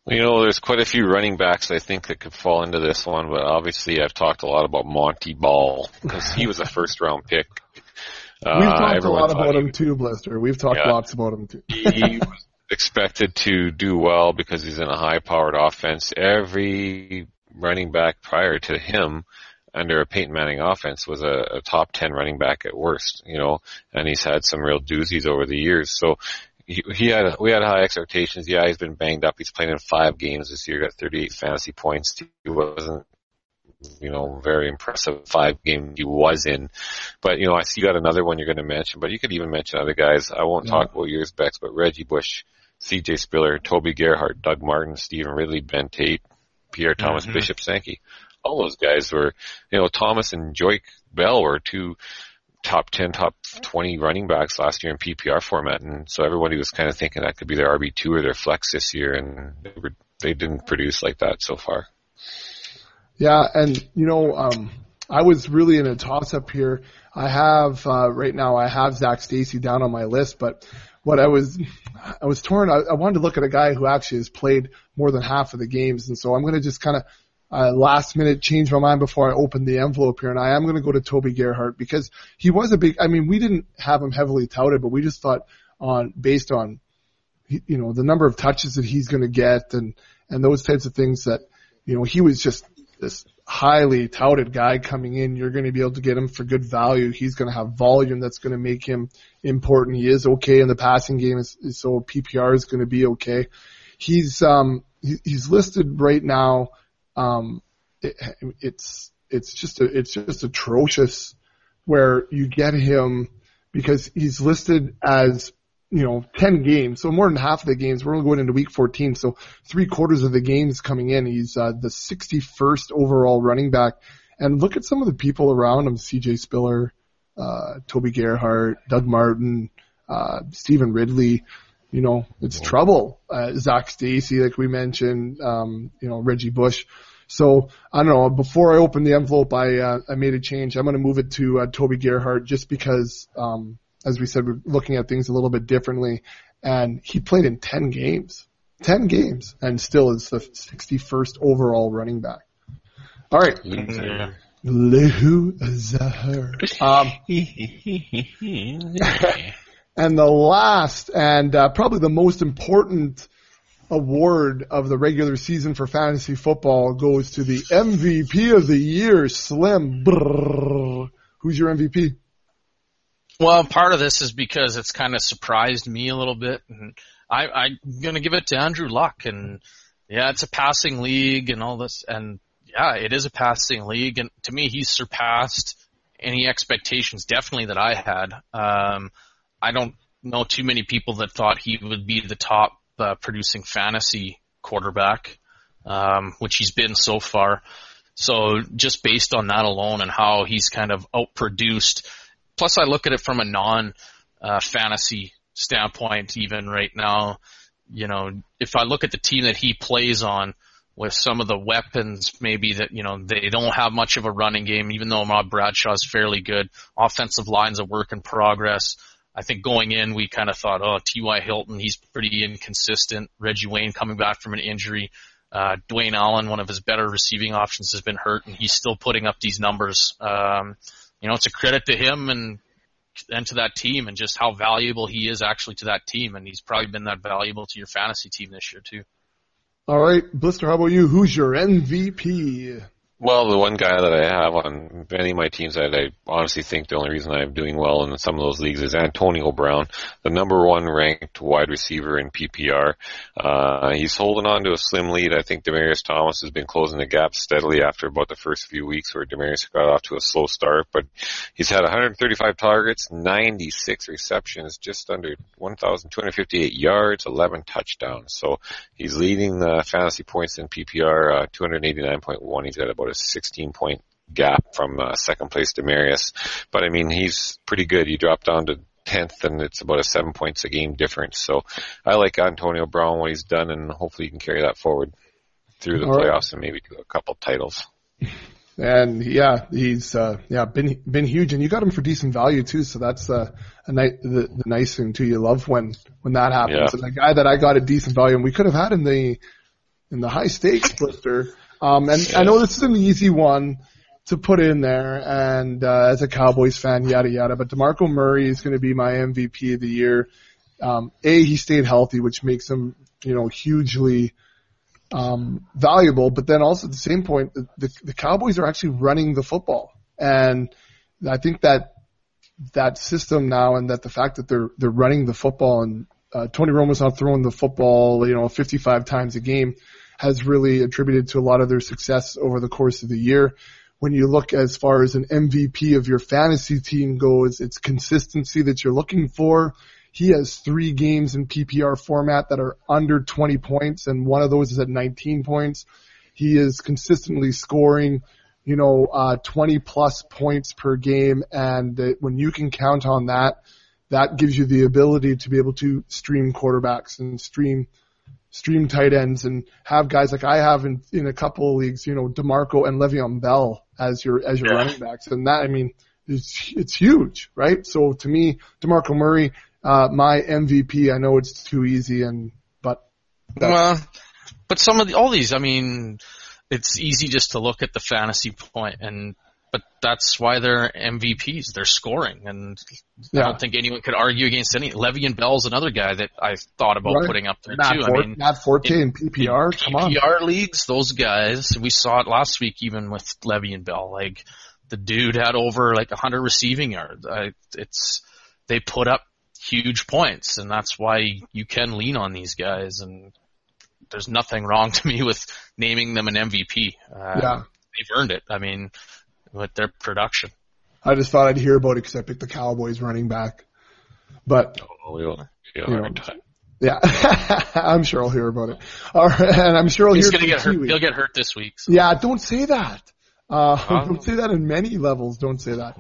You know, there's quite a few running backs I think that could fall into this one, but obviously I've talked a lot about Montee Ball because he was a first round pick. Uh, We've talked a lot about him too, Blister. We've talked Yeah. lots about him too. he was expected to do well because he's in a high powered offense. Every running back prior to him under a Peyton Manning offense was a, a top 10 running back at worst, you know, and he's had some real doozies over the years. So he, he had, we had high expectations. Yeah, he's been banged up. He's played in five games this year, got 38 fantasy points. He wasn't you know, very impressive five game he was in. But, you know, I see you got another one you're going to mention, but you could even mention other guys. I won't Yeah. talk about yours, Bex, but Reggie Bush, CJ Spiller, Toby Gerhart, Doug Martin, Stevan Ridley, Ben Tate, Pierre Thomas, Mhm. Bishop Sankey. All those guys were, you know, Thomas and Joique Bell were two top 10, top 20 running backs last year in PPR format. And so everybody was kind of thinking that could be their RB2 or their flex this year. And they, were, they didn't produce like that so far. Yeah, and you know, um, I was really in a toss up here. I have uh, right now. I have Zac Stacy down on my list, but what I was, I was torn. I, I wanted to look at a guy who actually has played more than half of the games, and so I'm going to just kind of uh, last minute change my mind before I open the envelope here, and I am going to go to Toby Gerhart because he was a big. I mean, we didn't have him heavily touted, but we just thought on based on you know the number of touches that he's going to get and and those types of things that you know he was just this highly touted guy coming in. You're going to be able to get him for good value. He's going to have volume that's going to make him important. He is okay in the passing game, so PPR is going to be okay. He's um he's listed right now. Um, it, it's it's just a, it's just atrocious where you get him because he's listed as you know, 10 games, so more than half of the games. We're only going into week 14, so three quarters of the games coming in. He's uh, the 61st overall running back. And look at some of the people around him: C.J. Spiller, uh, Toby Gerhart, Doug Martin, uh, Stevan Ridley. You know, it's trouble. Uh, Zac Stacy, like we mentioned, um, you know, Reggie Bush. So I don't know. Before I open the envelope, I uh, I made a change. I'm going to move it to uh, Toby Gerhart just because, um, as we said, we're looking at things a little bit differently. And he played in 10 games, 10 games, and still is the 61st overall running back. All right, Lehu. Um, and the last and uh, probably the most important award of the regular season for fantasy football goes to the MVP of the year, Slim. Brrr. Who's your MVP? Well, part of this is because it's kind of surprised me a little bit, and I, I'm going to give it to Andrew Luck. And yeah, it's a passing league and all this, and yeah, it is a passing league, and to me, he's surpassed any expectations definitely that I had. Um, I don't know too many people that thought he would be the top uh, producing fantasy quarterback, um, which he's been so far. So just based on that alone and how he's kind of outproduced plus I look at it from a non uh, fantasy standpoint even right now. You know, if I look at the team that he plays on with some of the weapons maybe that, you know, they don't have much of a running game, even though Bradshaw is fairly good. Offensive line's a work in progress. I think going in, we kind of thought, oh, T.Y. Hilton, he's pretty inconsistent. Reggie Wayne coming back from an injury. Uh, Dwayne Allen, one of his better receiving options, has been hurt, and he's still putting up these numbers. Um, you know, it's a credit to him and and to that team, and just how valuable he is actually to that team. And he's probably been that valuable to your fantasy team this year too. All right, Blister, how about you? Who's your MVP? Well, the one guy that I have on many of my teams that I honestly think the only reason I'm doing well in some of those leagues is Antonio Brown, the number one ranked wide receiver in PPR. Uh, he's holding on to a slim lead. I think Demaryius Thomas has been closing the gap steadily after about the first few weeks where Demaryius got off to a slow start, but he's had 135 targets, 96 receptions, just under 1,258 yards, 11 touchdowns. So he's leading the fantasy points in PPR, uh, 289.1. He's got about a 16 point gap from uh, second place to Marius. But I mean, he's pretty good. He dropped down to 10th and it's about a seven points a game difference. So I like Antonio Brown, what he's done, and hopefully he can carry that forward through the All right. playoffs and maybe do a couple titles. And yeah, he's uh, yeah been been huge, and you got him for decent value too. So that's uh, a nice the, the nice thing too. You love when when that happens. Yeah. And the guy that I got at decent value, and we could have had in the in the high stakes blister. Um, and I know this is an easy one to put in there, and uh, as a Cowboys fan, yada yada. But DeMarco Murray is going to be my MVP of the year. Um, a he stayed healthy, which makes him you know hugely um, valuable. But then also at the same point, the, the, the Cowboys are actually running the football, and I think that that system now, and that the fact that they're they're running the football, and uh, Tony Romo's not throwing the football, you know, 55 times a game, has really attributed to a lot of their success over the course of the year. When you look as far as an MVP of your fantasy team goes, it's consistency that you're looking for. He has three games in PPR format that are under 20 points, and one of those is at 19 points. He is consistently scoring, you know, uh, 20 plus points per game, and when you can count on that, that gives you the ability to be able to stream quarterbacks and stream stream tight ends and have guys like I have in, in a couple of leagues, you know, DeMarco and Le'Veon Bell as your as your Yeah. running backs, and that I mean, it's it's huge, right? So to me, DeMarco Murray, uh, my MVP. I know it's too easy, and but Well, but some of the, all these, I mean, it's easy just to look at the fantasy point and, but that's why they're MVPs. They're scoring and I don't think anyone could argue against any. Le'Veon Bell's another guy that I thought about Right. putting up there Matt, too. I mean, Matt Forte in- in PPR. Come on, PPR leagues, those guys, we saw it last week even with Le'Veon Bell. Like the dude had over like 100 receiving yards. I, it's they put up huge points, and that's why you can lean on these guys. And there's nothing wrong to me with naming them an MVP. Uh, yeah. they've earned it. I mean, with their production. I just thought I'd hear about it because I picked the Cowboys running back, but Oh, we'll, yeah, You know, yeah, I'm sure I'll hear about it. All right, and I'm sure I'll He's hear gonna it get from hurt. Kiwi. He'll get hurt this week. So. Yeah, don't say that. Uh, Huh? don't say that in many levels. Don't say that.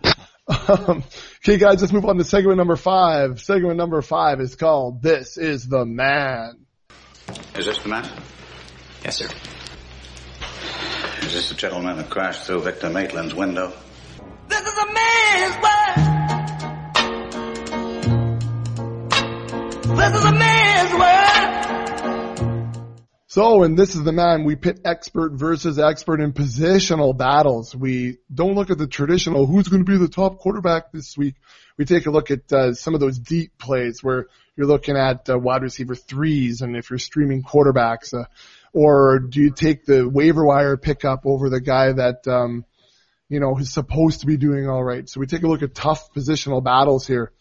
Um, okay, guys, let's move on to segment number five. Segment number five is called "This Is the Man." Is this the man? Yes, sir. Is this the gentleman that crashed through Victor Maitland's window? This is a man's world. This is a man's world. So, and this is the man. We pit expert versus expert in positional battles. We don't look at the traditional who's going to be the top quarterback this week. We take a look at uh, some of those deep plays where you're looking at uh, wide receiver threes, and if you're streaming quarterbacks, uh, or do you take the waiver wire pickup over the guy that um, you know is supposed to be doing all right? So we take a look at tough positional battles here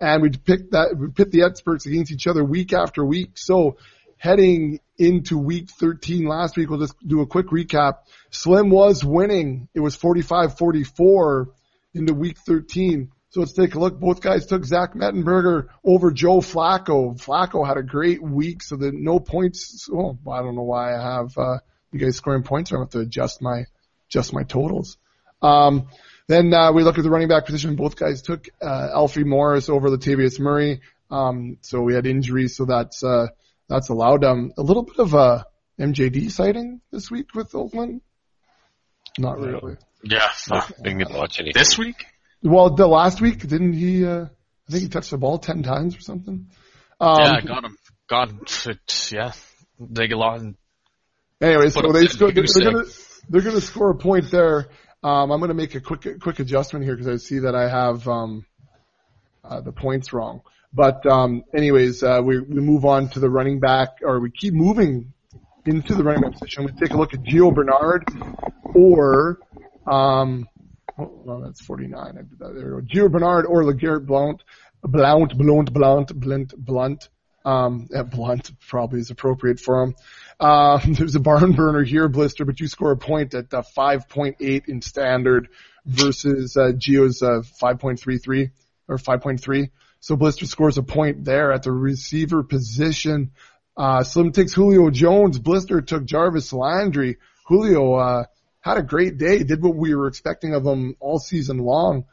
and we pick that we pit the experts against each other week after week. So heading into week 13 last week, we'll just do a quick recap. Slim was winning. It was 45-44 into week 13. So let's take a look. Both guys took Zach Mettenberger over Joe Flacco. Flacco had a great week, so the no points. Oh, I don't know why I have uh, you guys scoring points. I have to adjust my adjust my totals. Um, then uh, we look at the running back position. Both guys took uh, Alfie Morris over Latavius Murray. Um, so we had injuries, so that's uh, that's allowed um, a little bit of a MJD sighting this week with Oakland. Not really. Yeah. Didn't get to watch anything. This week? Well, the last week didn't he? Uh, I think he touched the ball ten times or something. Um, yeah, got him. Got it. Yeah. They lot. Anyways, so they you they're, they're gonna they're gonna score a point there. Um, I'm gonna make a quick quick adjustment here because I see that I have um, uh, the points wrong. But um, anyways, uh, we we move on to the running back, or we keep moving into the running back position. We take a look at Gio Bernard or um, oh, no, that's 49. I did that. There. Gio Bernard or LeGarrette Blount, Blount, Blount, Blount, Blunt, Blunt. Um, Blunt probably is appropriate for him. Uh, there's a barn burner here, Blister, but you score a point at uh, 5.8 in standard versus uh, Gio's uh, 5.33 or 5.3. So Blister scores a point there at the receiver position. Uh, Slim takes Julio Jones. Blister took Jarvis Landry. Julio, uh, had a great day, did what we were expecting of him all season long,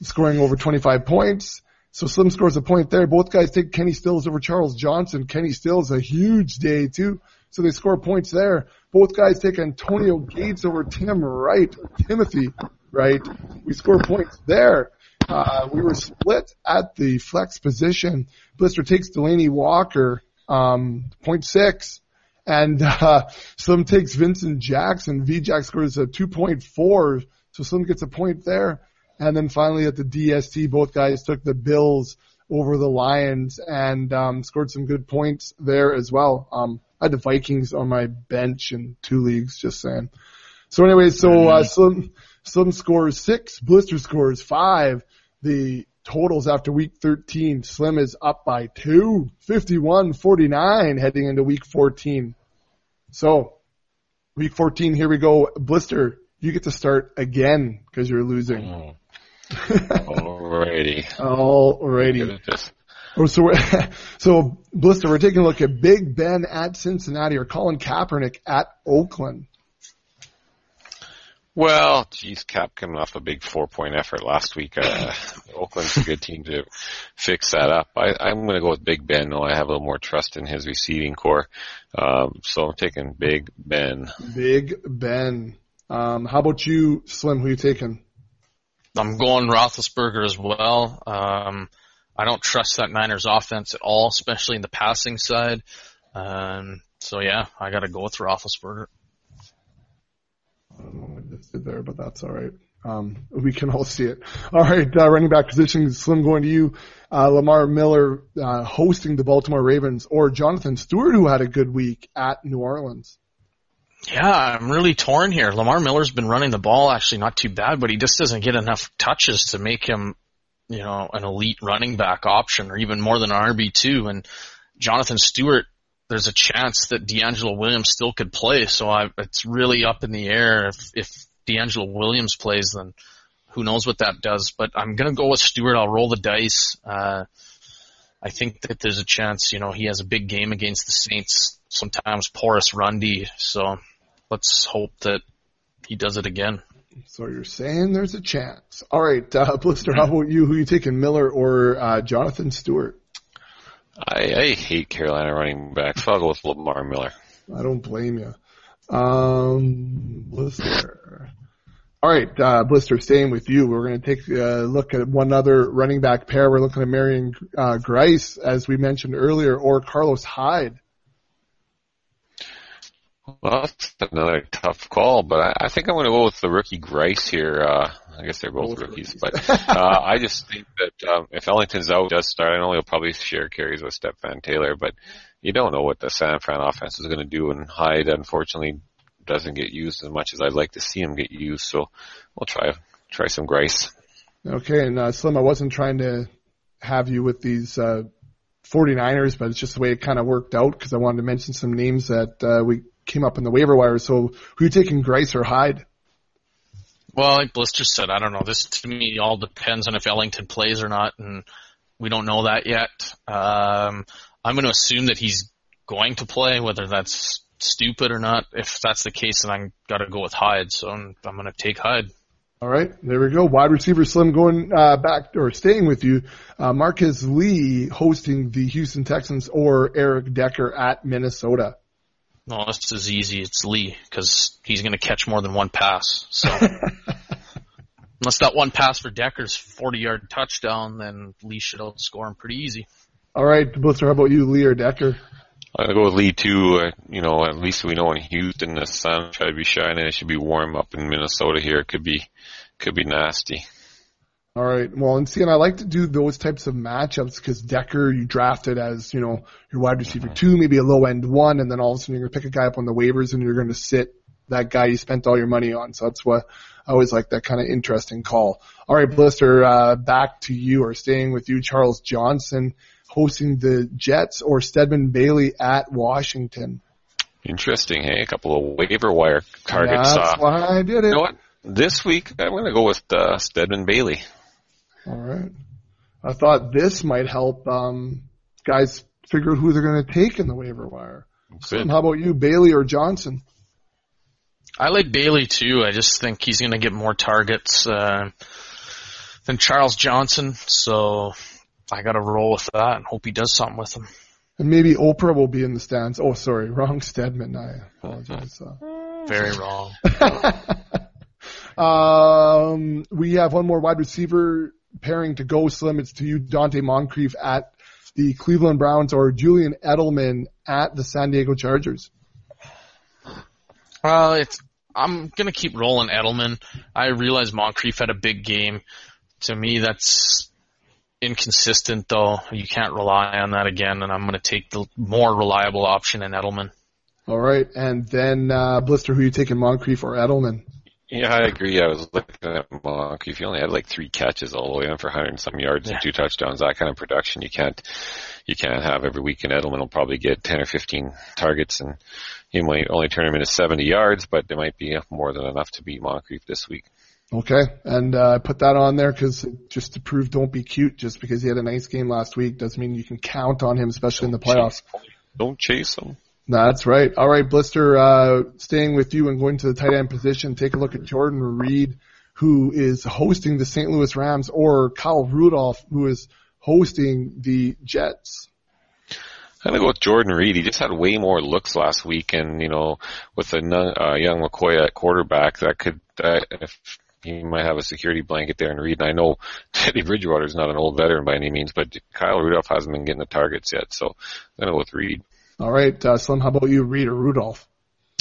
scoring over 25 points. So Slim scores a point there. Both guys take Kenny Stills over Charles Johnson. Kenny Stills a huge day too. So they score points there. Both guys take Antonio Gates over Tim Wright, Timothy Wright. We score points there. Uh, we were split at the flex position. Blister takes Delanie Walker, um, point six. And, uh, Slim takes Vincent Jackson. V-Jack scores a 2.4. So Slim gets a point there. And then finally at the DST, both guys took the Bills over the Lions and, um, scored some good points there as well. Um, I had the Vikings on my bench in two leagues, just saying. So anyway, so, uh, Slim, Slim scores six, Blister scores five. The totals after week 13, Slim is up by two, 51-49 heading into week 14. So, week 14, here we go. Blister, you get to start again because you're losing. Alrighty. Alrighty. Oh, so, so Blister, we're taking a look at Big Ben at Cincinnati or Colin Kaepernick at Oakland. Well, geez, Cap coming off a big four point effort last week. Uh, Oakland's a good team to fix that up. I, I'm going to go with Big Ben, though. I have a little more trust in his receiving corps. Um, so I'm taking Big Ben. Big Ben. Um, how about you, Slim? Who you taking? I'm going Roethlisberger as well. Um, I don't trust that Niners offense at all, especially in the passing side. Um, so yeah, I got to go with Roethlisberger. Did there, but that's all right. Um, we can all see it. All right, uh, running back position, Slim going to you. Uh, Lamar Miller uh, hosting the Baltimore Ravens, or Jonathan Stewart, who had a good week at New Orleans. Yeah, I'm really torn here. Lamar Miller's been running the ball actually not too bad, but he just doesn't get enough touches to make him, you know, an elite running back option or even more than an RB2. And Jonathan Stewart, there's a chance that DeAngelo Williams still could play. So I, it's really up in the air. If, if DeAngelo Williams plays, then who knows what that does. But I'm going to go with Stewart. I'll roll the dice. Uh, I think that there's a chance, you know, he has a big game against the Saints, sometimes porous run D. So let's hope that he does it again. So you're saying there's a chance. All right, uh, Blister, how about you? Who you taking, Miller or uh, Jonathan Stewart? I, I hate Carolina running backs, so I'll go with Lamar Miller. I don't blame you. Um, Blister. All right, uh, Blister, staying with you. We're going to take a look at one other running back pair. We're looking at Marion uh, Grice, as we mentioned earlier, or Carlos Hyde. Well, that's another tough call, but I, I think I'm going to go with the rookie Grice here. Uh, I guess they're both rookies, but uh, I just think that um, if Ellington's out, does start. I know he'll probably share carries with Stepfan Taylor, but you don't know what the San Fran offense is going to do, and Hyde unfortunately doesn't get used as much as I'd like to see him get used. So we'll try try some Grice. Okay, and uh, Slim, I wasn't trying to have you with these uh, 49ers, but it's just the way it kind of worked out because I wanted to mention some names that uh, we came up in the waiver wire. So who you taking, Grice or Hyde? Well, like Blister said, I don't know. This to me all depends on if Ellington plays or not, and we don't know that yet. Um, I'm going to assume that he's going to play, whether that's stupid or not. If that's the case, then I'm got to go with Hyde. So I'm, I'm going to take Hyde. All right, there we go. Wide receiver Slim going uh, back or staying with you. Uh, Marqise Lee hosting the Houston Texans or Eric Decker at Minnesota. No, this is easy. It's Lee because he's going to catch more than one pass. So unless that one pass for Decker's 40 yard touchdown, then Lee should outscore him pretty easy. All right, Blister, how about you, Lee or Decker? I'm gonna go with Lee too. Uh, you know, at least we know in Houston the sun should be shining. It should be warm up in Minnesota here. It could be, could be nasty. All right. Well, and see, and I like to do those types of matchups because Decker, you drafted as, you know, your wide receiver two, maybe a low end one, and then all of a sudden you're going to pick a guy up on the waivers and you're going to sit that guy you spent all your money on. So that's what I always like that kind of interesting call. All right, Blister, uh, back to you or staying with you, Charles Johnson hosting the Jets or Stedman Bailey at Washington. Interesting, hey? A couple of waiver wire targets. That's uh, why I did it. You know what? This week I'm gonna go with uh, Stedman Bailey. All right. I thought this might help um, guys figure out who they're going to take in the waiver wire. Good. How about you, Bailey or Johnson? I like Bailey too. I just think he's going to get more targets uh, than Charles Johnson. So I got to roll with that and hope he does something with them. And maybe Oprah will be in the stands. Oh, sorry, wrong Stedman. I apologize. Uh, Very wrong. um, we have one more wide receiver pairing to go, Slim. It's to you, Donte Moncrief at the Cleveland Browns or Julian Edelman at the San Diego Chargers. Well, it's I'm gonna keep rolling Edelman. I realize Moncrief had a big game. To me, that's inconsistent though. You can't rely on that again, and I'm gonna take the more reliable option in Edelman. All right, and then uh, Blister, who are you taking, Moncrief or Edelman? Yeah, I agree. I was looking at Moncrief. He only had like three catches all the way in for 100 and some yards Yeah. and two touchdowns. That kind of production you can't you can't have every week. And Edelman will probably get 10 or 15 targets, and he might only turn him into 70 yards, but it might be more than enough to beat Moncrief this week. Okay, and uh, I put that on there because just to prove don't be cute. Just because he had a nice game last week doesn't mean you can count on him, especially in the playoffs. Don't chase him. That's right. All right, Blister, uh, staying with you and going to the tight end position, take a look at Jordan Reed, who is hosting the St. Louis Rams, or Kyle Rudolph, who is hosting the Jets. I'm gonna go with Jordan Reed. He just had way more looks last week, and you know, with a uh, young McCoy at quarterback, that could uh, if he might have a security blanket there and Reed. And I know Teddy Bridgewater is not an old veteran by any means, but Kyle Rudolph hasn't been getting the targets yet, so I'm gonna go with Reed. All right, uh, Slim, how about you, Reed or Rudolph?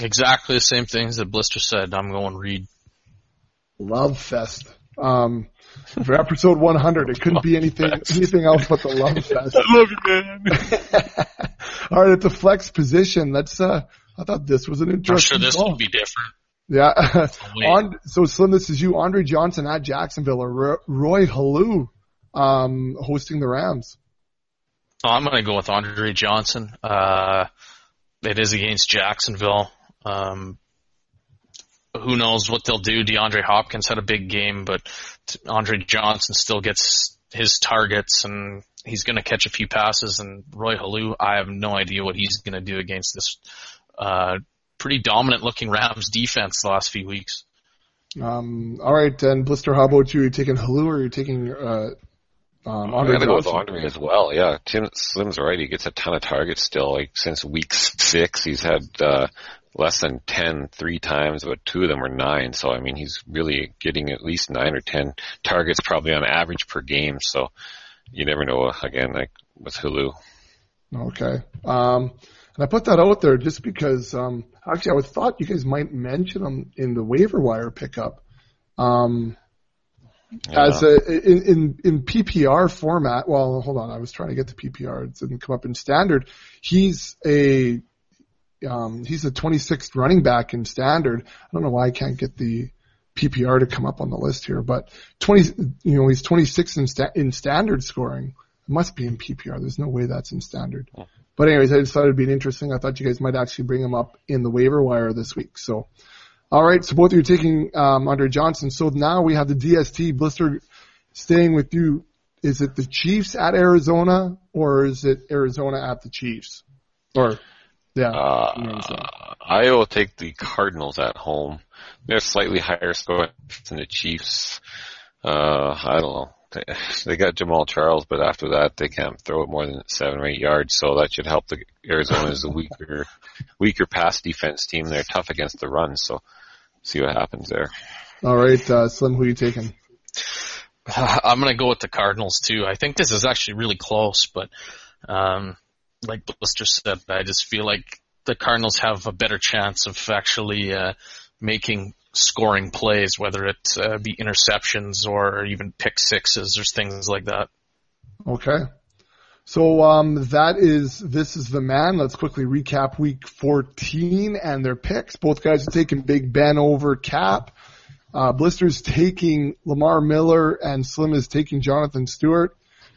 Exactly the same things that Blister said. I'm going Reed. Love Fest. Um, for episode 100, it couldn't be anything anything else but the Love Fest. I love you, man. All right, at the flex position, let's. Uh, I thought this was an interesting. I'm interesting. sure this call. will be different. Yeah. On, so Slim, this is you, Andre Johnson at Jacksonville, or Roy Helu, um, hosting the Rams. Oh, I'm going to go with Andre Johnson. Uh, it is against Jacksonville. Um, who knows what they'll do? DeAndre Hopkins had a big game, but Andre Johnson still gets his targets and he's going to catch a few passes. And Roy Helu, I have no idea what he's going to do against this uh, pretty dominant looking Rams defense the last few weeks. Um, all right, then Blister, how about you? Are you taking Helu or are you taking uh, um, Andre I'm gonna go with Andre as well. Yeah, Tim Slim's right. He gets a ton of targets still. Like since week six, he's had uh, less than ten three times, but two of them were nine. So I mean, he's really getting at least nine or ten targets, probably on average per game. So you never know. Again, like with Helu. Okay. Um, and I put that out there just because, um, actually I would thought you guys might mention them in the waiver wire pickup. Um, as a, in, in, in PPR format, well, hold on, I was trying to get the PPR. It didn't come up in standard. He's a, um, he's a 26th running back in standard. I don't know why I can't get the PPR to come up on the list here, but 20, you know, he's 26 in, sta- in standard scoring. It must be in PPR. There's no way that's in standard. But anyways, I thought it'd be interesting. I thought you guys might actually bring him up in the waiver wire this week. So, all right. So both of you taking um, Andre Johnson. So now we have the DST blister staying with you. Is it the Chiefs at Arizona or is it Arizona at the Chiefs? Or yeah, Uh, I will take the Cardinals at home. They're slightly higher scoring than the Chiefs. Uh, I don't know. They, they got Jamaal Charles, but after that they can't throw it more than seven or eight yards, so that should help the Arizona is a weaker, weaker pass defense team. They're tough against the run, so see what happens there. all right. Uh, Slim, who are you taking? I'm going to go with the Cardinals too. I think this is actually really close, but um, like Blister said, I just feel like the Cardinals have a better chance of actually uh, making scoring plays, whether it uh, be interceptions or even pick sixes or things like that. Okay. So um, that is this is the man. Let's quickly recap week 14 and their picks. Both guys are taking Big Ben over Cap. Uh, Blister's taking Lamar Miller and Slim is taking Jonathan Stewart.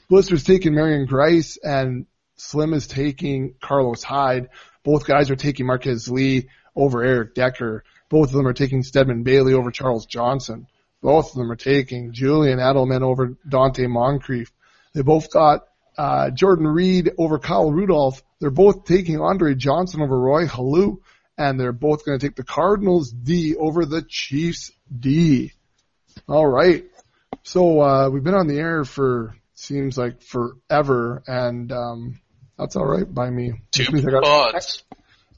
Blister's taking Marion Grice and Slim is taking Carlos Hyde. Both guys are taking Marqise Lee over Eric Decker. Both of them are taking Stedman Bailey over Charles Johnson. Both of them are taking Julian Edelman over Donte Moncrief. They both got uh, Jordan Reed over Kyle Rudolph. They're both taking Andre Johnson over Roy Helu. and they're both going to take the Cardinals D over the Chiefs D. All right. So uh, we've been on the air for seems like forever, and um, that's all right by me. Two Which means I got pods.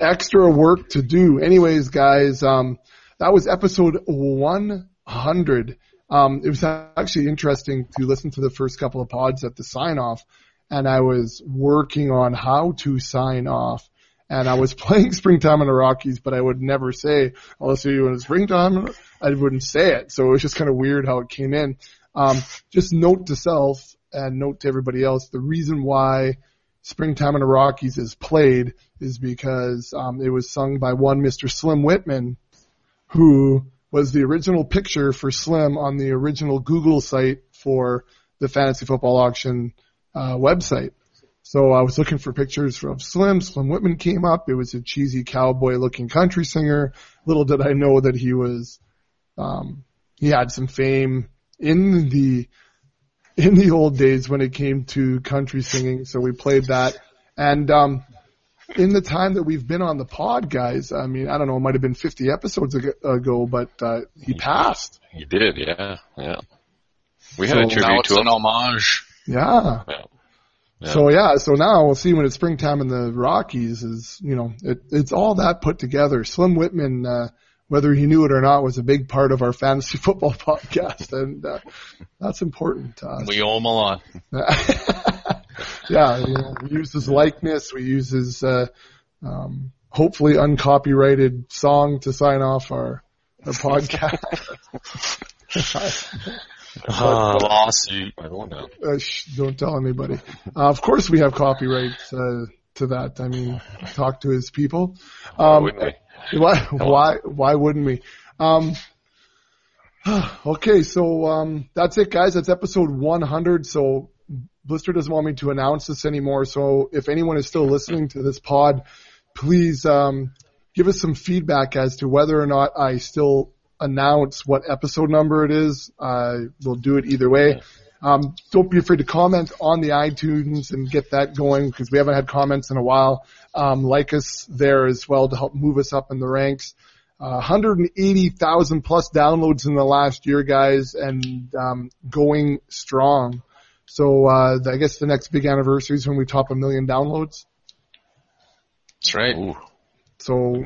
Extra work to do. Anyways, guys, um, that was episode 100. Um, it was actually interesting to listen to the first couple of pods at the sign off, and I was working on how to sign off. And I was playing Springtime in the Rockies, but I would never say, I'll see you in springtime. I wouldn't say it. So it was just kind of weird how it came in. Um, just note to self and note to everybody else, the reason why Springtime in the Rockies is played is because um, it was sung by one Mr. Slim Whitman, who was the original picture for Slim on the original Google site for the fantasy football auction uh, website. So I was looking for pictures of Slim. Slim Whitman came up. It was a cheesy cowboy looking country singer. Little did I know that he was, um, he had some fame in the in the old days when it came to country singing. So we played that. And um, in the time that we've been on the pod, guys, I mean, I don't know, it might have been 50 episodes ago, ago but uh, he passed. He did, yeah, yeah. We had So a Now tribute it's to an homage. Yeah. Yeah. Yeah. So yeah, so now we'll see when it's springtime in the Rockies is, you know, it, it's all that put together. Slim Whitman, uh, whether he knew it or not, was a big part of our fantasy football podcast, and uh, that's important to us. We owe him a lot. yeah, you know, we use his likeness, we use his uh, um, hopefully uncopyrighted song to sign off our our podcast. Uh, lawsuit. I don't know. uh, sh- don't tell anybody. Uh, of course, we have copyright uh, to that. I mean, talk to his people. Um, we? Why? Why? Why wouldn't we? Um, okay, so um, that's it, guys. That's episode 100. So Blister doesn't want me to announce this anymore. So if anyone is still listening to this pod, please um, give us some feedback as to whether or not I still announce what episode number it is. Uh, we'll do it either way. Um, don't be afraid to comment on the iTunes and get that going because we haven't had comments in a while. Um, like us there as well to help move us up in the ranks. Uh, 180,000 plus downloads in the last year, guys, and um, going strong. So uh, I guess the next big anniversary is when we top a million downloads. That's right. Ooh, So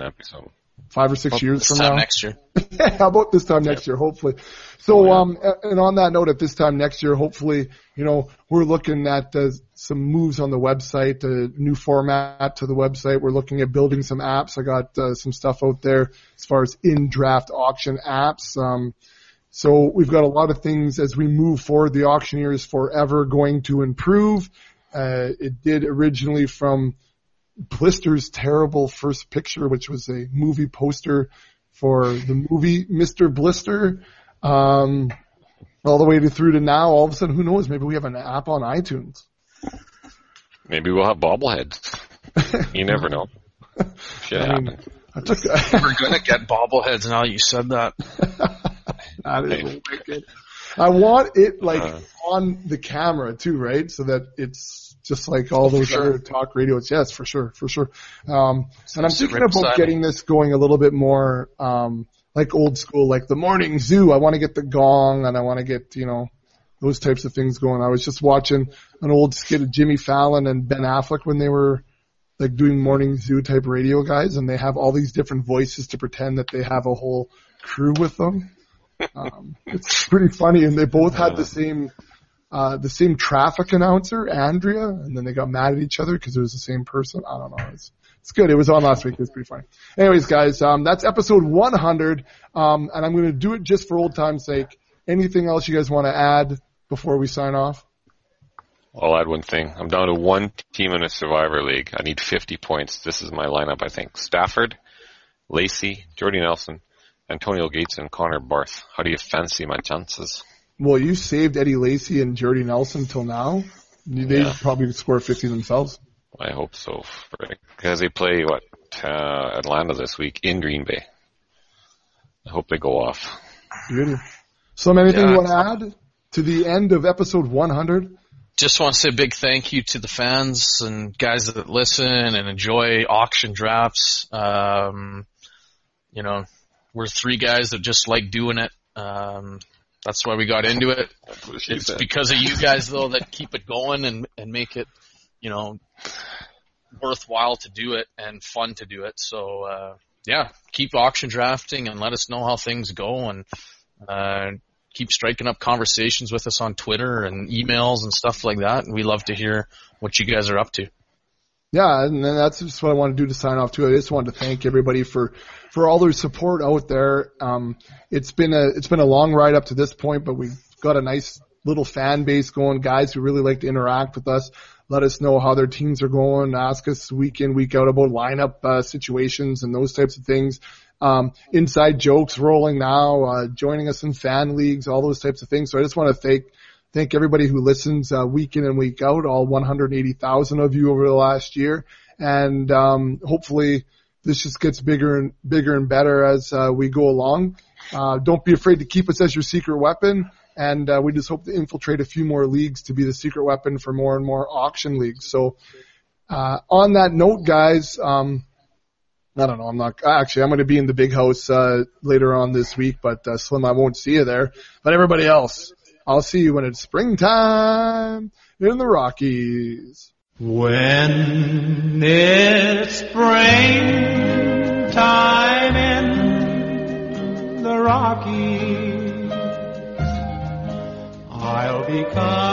wouldn't that be something? five or six Well, years this from time now. next year. How about this time next year, hopefully. So, um, and on that note, at this time next year, hopefully, you know, we're looking at uh, some moves on the website, a new format to the website. We're looking at building some apps. I got uh, some stuff out there as far as in-draft auction apps. Um, so we've got a lot of things as we move forward. The auctioneer is forever going to improve. Uh, it did originally from Blister's terrible first picture, which was a movie poster for the movie Mr. Blister, um, all the way to through to now. All of a sudden, who knows? Maybe we have an app on iTunes. Maybe we'll have bobbleheads. You never know. Shit I mean. I took We're gonna get bobbleheads now you said that. that is wicked. I want it like Uh. on the camera too, right? So that it's just like all those sure. other talk radios. Yes, for sure, for sure. Um, and I'm thinking about getting this going a little bit more, um, like old school, like the morning zoo. I want to get the gong and I want to get, you know, those types of things going. I was just watching an old skit of Jimmy Fallon and Ben Affleck when they were like doing morning zoo type radio guys and they have all these different voices to pretend that they have a whole crew with them. Um, it's pretty funny and they both had the same, uh, the same traffic announcer, Andrea, and then they got mad at each other because it was the same person. I don't know. It's, it's good. It was on last week. It was pretty funny. Anyways, guys, um, that's episode 100. Um, and I'm going to do it just for old time's sake. Anything else you guys want to add before we sign off? I'll add one thing. I'm down to one team in a Survivor League. I need 50 points. This is my lineup, I think. Stafford, Lacy, Jordy Nelson, Antonio Gates, and Connor Barth. How do you fancy my chances? Well, you saved Eddie Lacy and Jordy Nelson till now. They Yeah. probably score 50 themselves. I hope so. Because they play, what, uh, Atlanta this week in Green Bay. I hope they go off. Beauty. Slim, anything Yeah. you want to add to the end of episode 100? just want to say a big thank you to the fans and guys that listen and enjoy auction drafts. Um, you know, we're three guys that just like doing it. Um, that's why we got into it. It's said. because of you guys though that keep it going and and make it, you know, worthwhile to do it and fun to do it. So uh, yeah, keep auction drafting and let us know how things go and uh, keep striking up conversations with us on Twitter and emails and stuff like that. And we love to hear what you guys are up to. Yeah, and that's just what I want to do to sign off too. I just wanted to thank everybody for for all their support out there. Um, it's been a it's been a long ride up to this point, but we've got a nice little fan base going. Guys who really like to interact with us, let us know how their teams are going, ask us week in week out about lineup uh, situations and those types of things. Um, inside jokes rolling now, uh, joining us in fan leagues, all those types of things. So I just want to thank thank everybody who listens uh, week in and week out, all 180,000 of you over the last year, and um, hopefully this just gets bigger and bigger and better as uh, we go along. Uh, don't be afraid to keep us as your secret weapon, and uh, we just hope to infiltrate a few more leagues to be the secret weapon for more and more auction leagues. So, uh, on that note, guys. Um, I don't know. I'm not actually. I'm going to be in the big house uh, later on this week, but uh, Slim, I won't see you there. But everybody else, I'll see you when it's springtime in the Rockies. When it's springtime in the Rockies, I'll be coming.